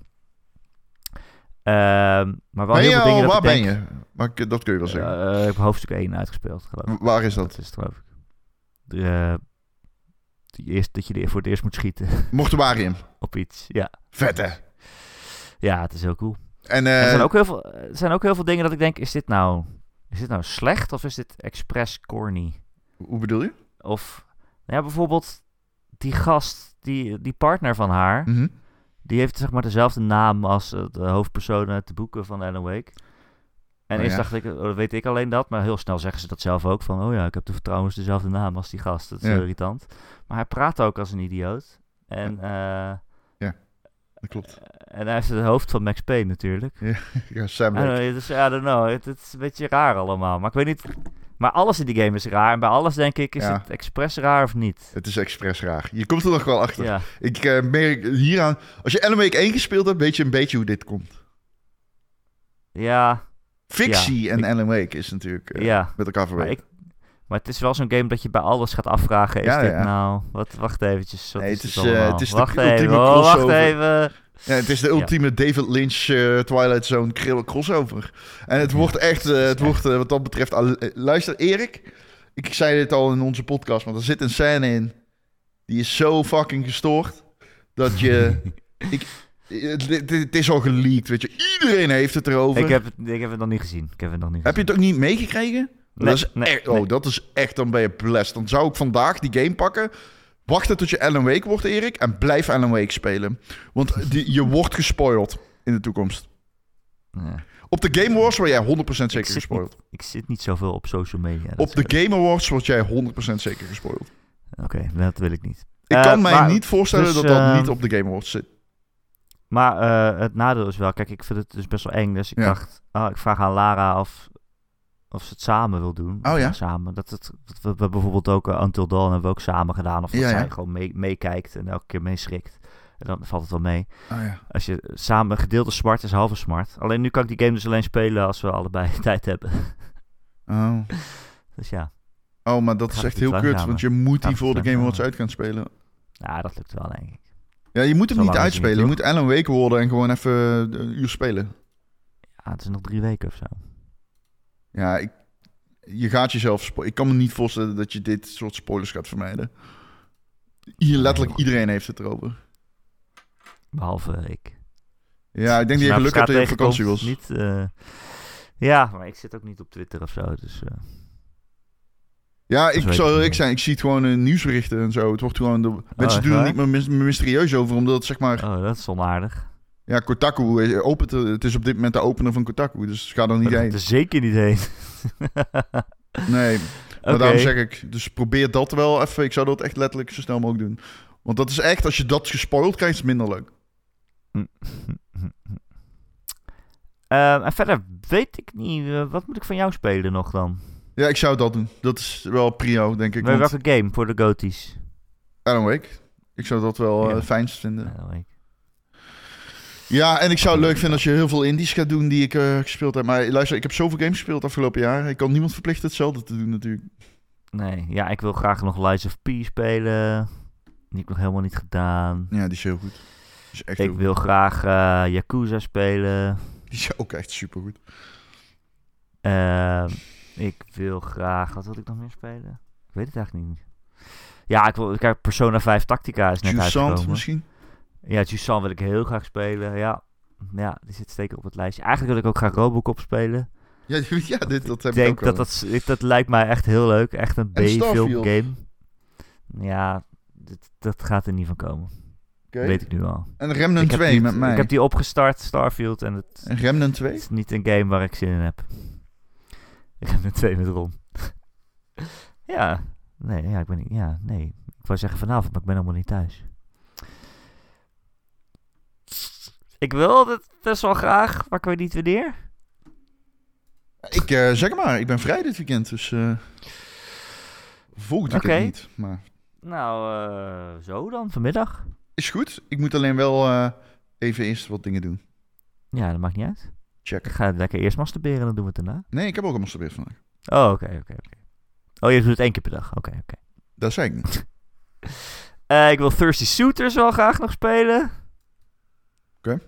Ehm, maar wel Ben heel je dingen al, waar ben denk- je? Maar ik- dat kun je wel zeggen. Eh, ik heb hoofdstuk 1 uitgespeeld, geloof ik. Waar is Dat dat? is het, geloof ik. De, die eerst, dat je voor het eerst moet schieten [laughs] Mortuarium. op iets. Ja. Vet hè? ja, het is heel cool. En er, zijn ook heel veel, er zijn ook heel veel dingen dat ik denk, is dit nou, is dit nou slecht of is dit expres corny? hoe bedoel je? Of, nou ja, bijvoorbeeld die gast, die, die partner van haar, Mhm. die heeft zeg maar dezelfde naam als eh, de hoofdpersoon uit de boeken van Alan Wake. En Oh, eerst ja. dacht ik, oh, weet ik alleen dat, maar heel snel zeggen ze dat zelf ook van, oh ja, ik heb de trouwens dezelfde naam als die gast. Dat is Ja. irritant. Maar hij praat ook als een idioot. En, eh, Dat klopt. En hij heeft het hoofd van Max Payne natuurlijk. Ja, [laughs] Sam Lake. know, dus, I don't know, het, het is een beetje raar allemaal. Maar ik weet niet, maar alles in die game is raar. En bij alles denk ik, is Ja. het expres raar of niet? Het is expres raar. Je komt er nog wel achter. Ja, Ik eh, merk hieraan... Als je Alan Wake 1 gespeeld hebt, weet je een beetje hoe dit komt. ja, Fictie en ik- Alan Wake is natuurlijk eh, ja, met elkaar maar, verweven. maar het is wel zo'n game dat je bij alles gaat afvragen. Is Ja, dit ja. nou... Wat, wacht eventjes. Wat Nee, is het is, het is de wacht even. oh, wacht even. Ja, het is de ultieme David Lynch eh, Twilight Zone crossover. En het wordt echt, eh, het wordt eh, wat dat betreft... luister, Erik, ik zei dit al in onze podcast, maar er zit een scène in. Die is zo fucking gestoord. Dat je... [laughs] ik, het, is al geleakt, weet je. Iedereen heeft het erover. Ik heb, het, ik heb het nog niet gezien. Ik heb het nog niet Heb je het ook niet meegekregen? Nee, dat is nee, echt, oh, nee. dat is echt, dan ben je blessed. Dan zou ik vandaag die game pakken. Wachten tot je Alan Wake wordt, Erik. En blijf Alan Wake spelen. Want die, je wordt gespoiled in de toekomst. Ja. Op de Game Awards word jij 100% Ik zeker niet, ik zit niet zoveel op social media. Op de Game Awards word jij 100% zeker gespoiled. Oké, dat wil ik niet. Ik Eh, kan mij maar- niet voorstellen dus, dat dat eh, niet op de Game Awards zit. Maar eh, het nadeel is wel, kijk, ik vind het dus best wel eng. Dus ik Ja. dacht, ah, ik vraag aan Lara of, of ze het samen wil doen. Oh ja? Samen. Dat het, dat we, we hebben bijvoorbeeld ook eh, Until Dawn hebben we ook samen gedaan. Of dat Ja, ja. zij gewoon mee- meekijkt en elke keer meeschrikt. En dan valt het wel mee. Oh, ja. Als je samen gedeelde smart is halve smart. Alleen nu kan ik die game dus alleen spelen als we allebei [laughs] tijd hebben. oh. Dus ja, oh, maar dat Gaat is echt heel niet kut. langzamer? Want je moet die voor de Game Awards langzamer? uit gaan spelen. ja dat lukt wel denk ik. Ja, je moet hem Zo niet uitspelen. Je niet, moet Alan Wake worden en gewoon even eh, een uur spelen. Ja, het is nog drie weken of zo. Ja, ik, je gaat jezelf... spo- Ik kan me niet voorstellen dat je dit soort spoilers gaat vermijden. Hier, letterlijk iedereen heeft het erover. Behalve ik. Ja, ik denk dat je geluk hebt dat je op vakantie was. Niet, eh, ja, maar ik zit ook niet op Twitter of zo. Dus, eh, Ja, weet ik ik zal niet. ik zijn. Ik zie het gewoon in nieuwsberichten en zo. Het wordt gewoon... De, mensen echt doen er waar? niet meer mys- mysterieus over, omdat het zeg maar... oh, dat is onaardig. Ja, Kotaku eh, opent... Het is op dit moment de opener van Kotaku, dus ga er niet heen. er zeker niet heen. [laughs] Nee, maar daarom zeg ik... Dus probeer dat wel even. Ik zou dat echt letterlijk zo snel mogelijk doen. Want dat is echt... Als je dat gespoild krijgt, is het minder leuk. [laughs] Ehm, en verder weet ik niet, eh, wat moet ik van jou spelen nog dan? Ja, ik zou dat doen. Dat is wel prio, denk ik. Want welke game voor de Goties? Alan Wake. Ik zou dat wel Ja. eh, fijnst vinden. Ja, en ik zou het leuk vinden als je heel veel indies gaat doen die ik eh, gespeeld heb. Maar luister, ik heb zoveel games gespeeld afgelopen jaar. Ik kan niemand verplichten hetzelfde te doen natuurlijk. Nee, ja, ik wil graag nog Lies of P spelen. Die heb ik nog helemaal niet gedaan. Ja, die is heel goed. Is echt Ik heel wil graag eh Yakuza spelen. Die is ook echt supergoed. Ehm, ik wil graag... Wat wil ik nog meer spelen? Ik weet het eigenlijk niet. Ja, ik wil... Kijk, Persona 5 Tactica is net Jusant uitgekomen. misschien? Ja, Jusant wil ik heel graag spelen. Ja. ja, die zit zeker op het lijstje. Eigenlijk wil ik ook graag Robocop spelen. Ja, [laughs] ja dit, dat heb Ik denk ook dat dat, dat lijkt mij echt heel leuk. Echt een En B-film game. Ja, dit, dat gaat er niet van komen. Oké. Weet ik nu al. En Remnant ik heb 2 die, met mij. Ik heb die opgestart, Starfield. En het En Remnant 2? is niet een game waar ik zin in heb. [laughs] Er twee met Ron. [laughs] ja, nee, ja, ik ben niet, ja, nee. Ik wou zeggen vanavond, maar ik ben helemaal niet thuis. Ik wil het best wel graag, maar ik weet niet wanneer. Ik eh, zeg maar, ik ben vrij dit weekend, dus... volgend weekend Oké. niet, maar... Nou, eh, zo dan, vanmiddag. Is goed. Ik moet alleen wel eh, even eerst wat dingen doen. Ja, dat maakt niet uit. Check. Ik ga lekker eerst masturberen en dan doen we het daarna. Nee, ik heb ook al masturbeerd vandaag. Oh, oké, oké, oké. Oh, je doet het één keer per dag. Oké, oké. Dat zei ik niet. [laughs] Ik wil Thirsty Suitors wel graag nog spelen. Oké.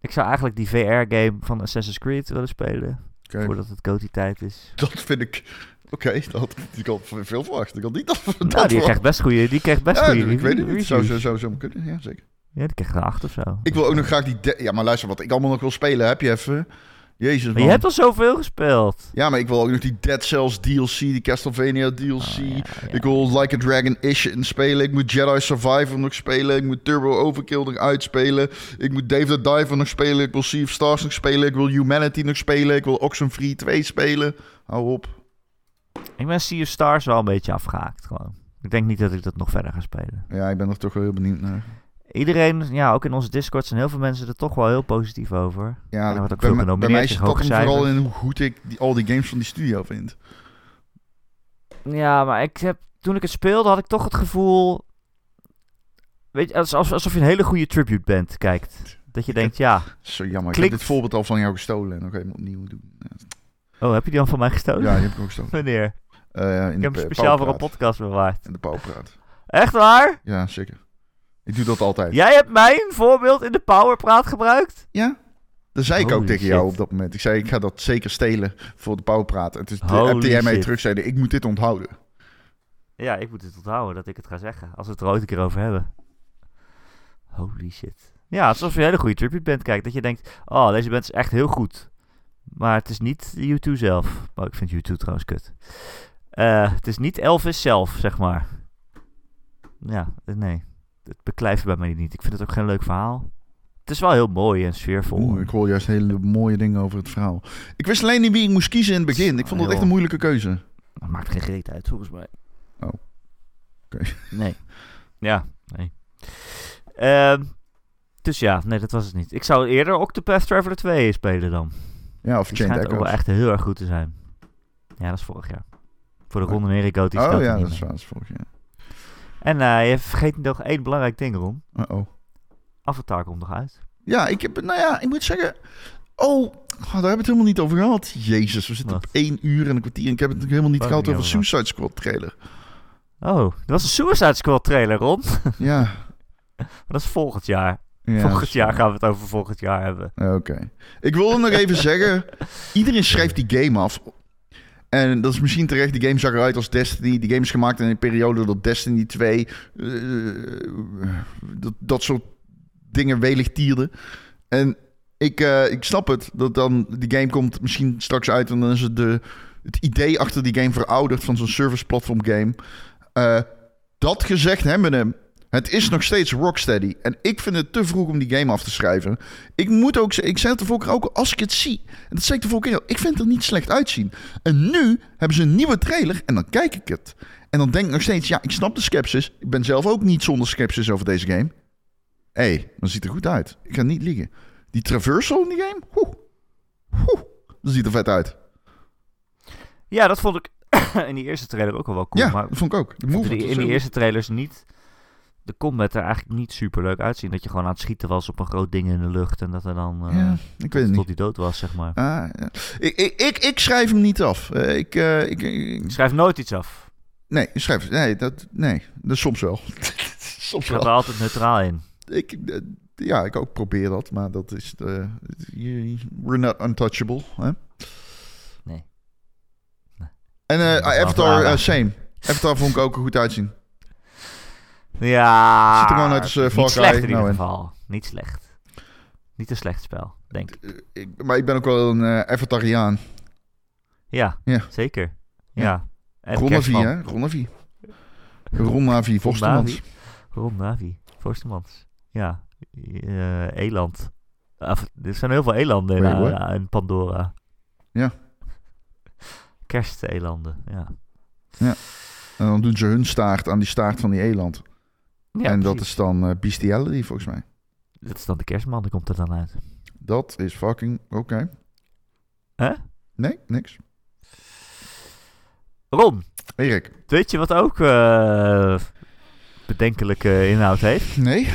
Ik zou eigenlijk die VR-game van Assassin's Creed willen spelen. Voordat het GOTY-tijd is. Dat vind ik... Oké, dat ik al veel verwacht. Ik had niet dat... dat Nou, die verwacht. krijgt best goede, die krijgt best Ja, goede ik weet het niet. Zou zo, zo, zo kunnen, ja zeker. Ja, die krijgt een 8 of zo. Ik wil ook nog graag die... Ja, maar luister, wat ik allemaal nog wil spelen, heb je even... Jezus, man. Maar je hebt al zoveel gespeeld. Ja, maar ik wil ook nog die Dead Cells DLC, die Castlevania DLC. Oh, ja, ja. Ik wil Like a Dragon Ishin spelen. Ik moet Jedi Survivor nog spelen. Ik moet Turbo Overkill nog uitspelen. Ik moet Dave the Diver nog spelen. Ik wil Sea of Stars nog spelen. Ik wil Humanity nog spelen. Ik wil Oxenfree 2 spelen. Hou op. Ik ben Sea of Stars wel een beetje afgehaakt gewoon. Ik denk niet dat ik dat nog verder ga spelen. Ja, ik ben er toch wel heel benieuwd naar. Iedereen, ja, ook in onze Discord zijn heel veel mensen er toch wel heel positief over. Ja, wordt ook bij, veel bij mij zit dat vooral in hoe goed ik die, al die games van die studio vind. Ja, maar ik heb, toen ik het speelde had ik toch het gevoel... Weet je, alsof, alsof je een hele goede tribute band kijkt. Dat je denkt, ja, Zo jammer. Ik heb dit voorbeeld al van jou gestolen en nog helemaal opnieuw doen. Ja. Oh, heb je die al van mij gestolen? Ja, die heb ik ook gestolen. [laughs] Wanneer? In Ik heb hem speciaal voor een podcast bewaard. In de pauwpraat. Echt waar? Ja, zeker. Ik doe dat altijd. Jij hebt mijn voorbeeld in de Powerpraat gebruikt? Ja? Dat zei ik ook tegen jou op dat moment. Ik zei, ik ga dat zeker stelen voor de pauwpraat. En toen appte jij mij terug, ik moet dit onthouden. Ja, ik moet het onthouden dat ik het ga zeggen. Als we het er ooit een keer over hebben. Holy shit. Ja, alsof je een hele goede tribute band kijkt. Dat je denkt, oh, deze band is echt heel goed. Maar het is niet U2 zelf. Oh, ik vind U2 trouwens kut. Eh, het is niet Elvis zelf, zeg maar. Ja, eh, nee. Het beklijft bij mij niet. Ik vind het ook geen leuk verhaal. Het is wel heel mooi en sfeervol. Oeh, ik hoor juist hele mooie dingen over het verhaal. Ik wist alleen niet wie ik moest kiezen in het begin. Ik vond dat echt een moeilijke keuze. Dat maakt geen reet uit, volgens mij. Oh. Oké. [laughs] Nee. Ja, nee. Ehm, dus ja, nee, dat was het niet. Ik zou eerder Octopath Traveler 2 spelen dan. Ja, of Die Chained ook wel echt heel erg goed te zijn. Ja, dat is vorig jaar. Voor de Oh. Ronde die Oh ja, dat is waar. Dat is vorig jaar. En eh, je vergeet nog één belangrijk ding, Ron. Uh-oh. Avatar komt nog uit. Ja, ik heb, nou ja, ik moet zeggen. Oh, oh, daar hebben we het helemaal niet over gehad. Jezus, we zitten Wat? op één uur en een kwartier. En ik heb het helemaal niet gehad over Suicide Squad trailer. Oh, dat was een Suicide Squad trailer, Ron. [laughs] Ja. dat is volgend jaar. ja volgend jaar gaan gaan we het over volgend jaar hebben. Oké. Ik wilde nog even [laughs] zeggen. Iedereen schrijft die game af. En dat is misschien terecht. Die game zag eruit als Destiny. Die game is gemaakt in een periode dat Destiny 2... eh, dat, dat soort dingen welig tierde. En ik, eh, ik snap het. Dat dan die game komt misschien straks uit... en dan is het de, het idee achter die game verouderd... van zo'n service platform game. Eh, dat gezegd hebbende... Het is nog steeds Rocksteady. En ik vind het te vroeg om die game af te schrijven. Ik moet ook zeggen, ik zei het de vorige keer ook, als ik het zie, en dat zei ik de vorige keer ik vind het er niet slecht uitzien. En nu hebben ze een nieuwe trailer en dan kijk ik het. En dan denk ik nog steeds, ja, ik snap de skepsis. Ik ben zelf ook niet zonder skepsis over deze game. Hé, hey, dat ziet er goed uit. Ik ga niet liegen. Die traversal in die game, oeh, oeh, dat ziet er vet uit. Ja, dat vond ik [coughs] in die eerste trailer ook al wel cool. ja, maar dat vond ik ook. De Ik in die eerste trailers niet de combat er eigenlijk niet super leuk uitzien. Dat je gewoon aan het schieten was op een groot ding in de lucht en dat er dan Ja, ik weet het tot hij dood was, zeg maar. Ah, ja. ik, ik, ik, ik schrijf hem niet af. Eh, ik, eh, ik, ik- schrijf nooit iets af. nee, schrijf, nee, dat, nee, dat soms wel. [laughs] soms Ik ga er altijd neutraal in. Ik, ja, ik ook probeer dat, maar dat is. je- we're not untouchable. Hè? Nee. Nee. En Avatar, same. Avatar vond ik ook er goed uitzien. Ja. Ziet er gewoon uit als, eh, Niet slecht in ieder Nou, geval. Niet slecht. Niet een slecht spel, denk ik. Eh, ik, maar ik ben ook wel een eh Avatariaan. Ja, Ja. zeker. Ja. Ja. En hè? Ronnavi. Ronnavi, Vostermans. Ron Navi. Voorstemans. Ja. Eh, eland. Er zijn heel veel elanden in, Pandora. Ja. Kerstelanden, ja. En dan doen ze hun staart aan die staart van die eland. Ja en dat is dan eh, bestiality, volgens mij. Dat is dan de kerstman, die komt er dan uit. Dat is fucking oké. Hè? Nee, niks. Ron, Erik. weet je wat ook eh, bedenkelijke inhoud heeft? Nee?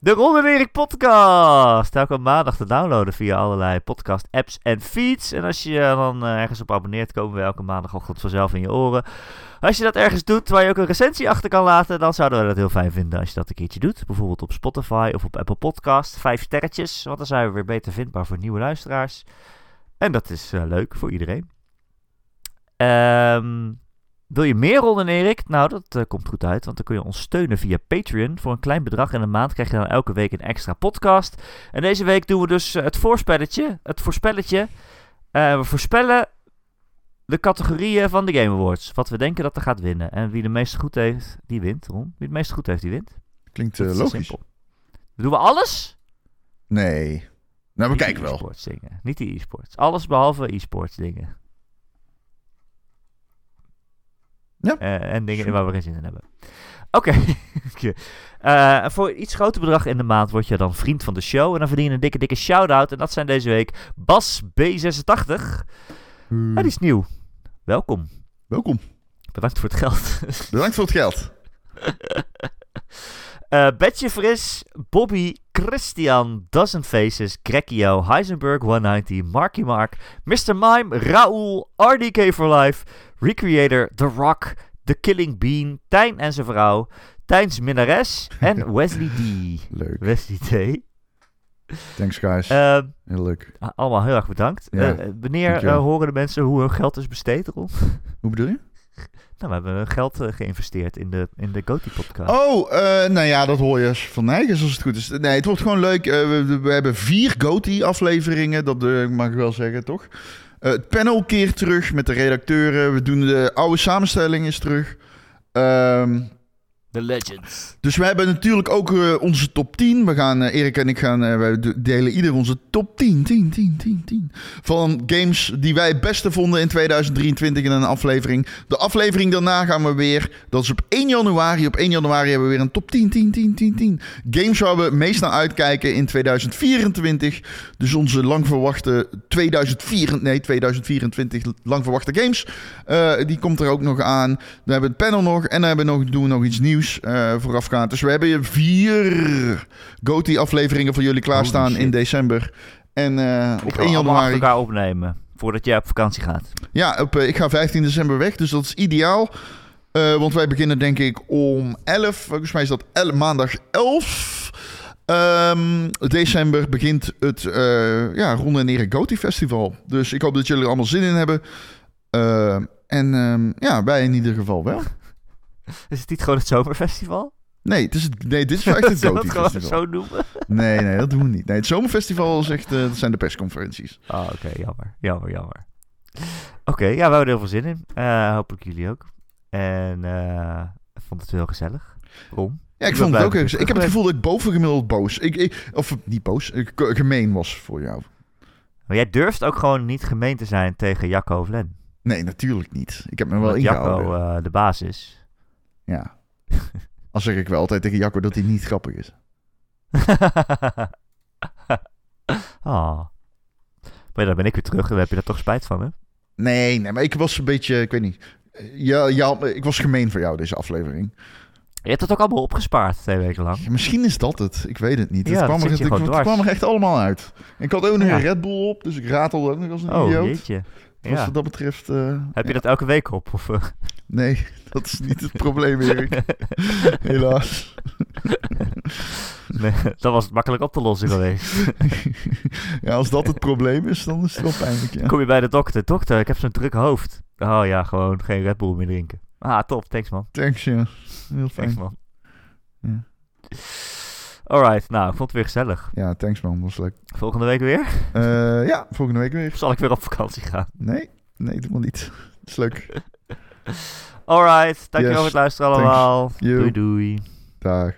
De Ron en Erik podcast. Elke maandag te downloaden via allerlei podcast apps en feeds. En als je je dan eh, ergens op abonneert, komen we elke maandagochtend vanzelf in je oren. Als je dat ergens doet waar je ook een recensie achter kan laten, dan zouden we dat heel fijn vinden als je dat een keertje doet. Bijvoorbeeld op Spotify of op Apple Podcast. Vijf sterretjes, want dan zijn we weer beter vindbaar voor nieuwe luisteraars. En dat is eh, leuk voor iedereen. Ehm... Wil je meer Ron en Erik? Nou, dat eh, komt goed uit, want dan kun je ons steunen via Patreon. Voor een klein bedrag in de maand krijg je dan elke week een extra podcast. En deze week doen we dus eh, het voorspelletje. Het voorspelletje. We voorspellen de categorieën van de Game Awards. Wat we denken dat er gaat winnen. En wie de meeste goed heeft, die wint. Ron, wie het meeste goed heeft, die wint. Klinkt eh, logisch. simpel. Doen we alles? Nee. Nou, we Niet kijken die wel. e-sports dingen. Niet die e-sports. Alles behalve e-sports dingen. Ja. Eh, en dingen waar we geen zin in hebben. Oké. [laughs] Eh, voor iets groter bedrag in de maand word je dan vriend van de show. En dan verdien je een dikke, dikke shout-out. En dat zijn deze week Bas B86. Hmm. Ja, die is nieuw. Welkom. Welkom. Bedankt voor het geld. [laughs] Bedankt voor het geld. Eh Betje Fris, Bobby, Christian, Dozen Faces, Grekio, Heisenberg 190, Marky Mark, Mr. Mime, Raoul, RDK for Life, Recreator, The Rock, The Killing Bean, Tijn en zijn vrouw, Tijns Minnares en [laughs] Wesley D. Leuk. Wesley D. Thanks, guys. Ehm, Heel leuk. allemaal heel erg bedankt. Ja, Eh, wanneer dankjewel. eh, horen de mensen hoe hun geld is besteed, Ron? [laughs] Hoe bedoel je? [laughs] Nou, we hebben geld eh, geïnvesteerd in de, in de Goti-podcast. Oh, eh, nou ja, dat hoor je van Nijgers als het goed is. Nee, het wordt gewoon leuk. Eh, we, we hebben vier GOTY-afleveringen, dat eh, mag ik wel zeggen, toch? Eh, het panel keert terug met de redacteuren. We doen de oude samenstelling is terug. Ehm, The Legends. dus we hebben natuurlijk ook eh, onze top 10. We gaan, eh, Erik en ik gaan, eh, wij de- delen ieder onze top 10, 10, 10, 10, 10. Van games die wij het beste vonden in 2023 in een aflevering. De aflevering daarna gaan we weer, dat is op 1 januari. Op 1 januari hebben we weer een top 10, 10, 10, 10, 10. Games waar we het meest naar uitkijken in 2024. Dus onze lang verwachte 2004, nee, 2024 lang verwachte games. Die komt er ook nog aan. Dan hebben we het panel nog. En dan hebben we nog, doen we nog iets nieuws eh, voorafgaand. Dus we hebben hier vier GOTY-afleveringen voor jullie klaarstaan in december. En eh, op gaan 1 we allemaal achter januari... elkaar opnemen. Voordat jij op vakantie gaat. Ja, op, eh, ik ga 15 december weg, dus dat is ideaal. Eh, want wij beginnen denk ik om 11. Volgens mij is dat el- maandag 11 ehm, december begint het uh, ja, Ronde en Erik Gotti Festival. Dus ik hoop dat jullie er allemaal zin in hebben. Uh, en um, ja, wij in ieder geval wel. [laughs] Is het niet gewoon het zomerfestival? Nee, het is het, nee dit is echt het. [laughs] Zullen we het gewoon zo noemen? [laughs] Nee, nee, dat doen we niet. Nee, het zomerfestival is echt, uh, dat zijn de persconferenties. Oh, oké, okay, jammer. Jammer, jammer. Oké, okay, ja, we hebben er heel veel zin in. Uh, hopelijk jullie ook. En uh, ik vond het heel gezellig. Rom. Ja, ik, ik vond het ook heel gezellig. Ik heb het gevoel dat ik bovengemiddeld boos... Ik, ik, of niet boos, ik, gemeen was voor jou. Maar jij durft ook gewoon niet gemeen te zijn tegen Jacco of Len. Nee, natuurlijk niet. Ik heb me wel Omdat ingehouden. Jacco de baas is. Ja. [laughs] Al zeg ik wel altijd tegen Jacco dat hij niet grappig is. oh. [laughs] Maar dan ben ik weer terug. Dan heb je daar toch spijt van, hè? Nee, nee, maar ik was een beetje... Ik weet niet. Ja, ja, ik was gemeen voor jou, deze aflevering. Je hebt het ook allemaal opgespaard, twee weken lang. Ja, misschien is dat het. Ik weet het niet. Ja, het, kwam er, het, het, kwam er echt allemaal uit. Ik had ook nog Ja. een Red Bull op, dus ik ratelde ook nog als een Oh, idioot. jeetje. Dus Ja. wat dat betreft... eh, Heb je dat elke week op? Of, eh? Nee, [laughs] dat is niet het probleem, Erik. [laughs] Helaas. nee, dat was makkelijk op te lossen geweest. [laughs] ja, als dat het probleem is, dan is het wel pijnlijk, ja. Kom je bij de dokter. Dokter, ik heb zo'n druk hoofd. Oh ja, gewoon geen Red Bull meer drinken. Ah, top. Thanks, man. Thanks, ja. Heel fijn. Thanks, man. Ja. Alright, nou, ik vond het weer gezellig. Ja, thanks man, was leuk. Volgende week weer? Uh, ja, volgende week weer. Of zal ik weer op vakantie gaan? Nee, nee, doe maar niet. Dat is leuk. [laughs] Alright, dankjewel Yes, voor het luisteren allemaal. Doei doei. Dag.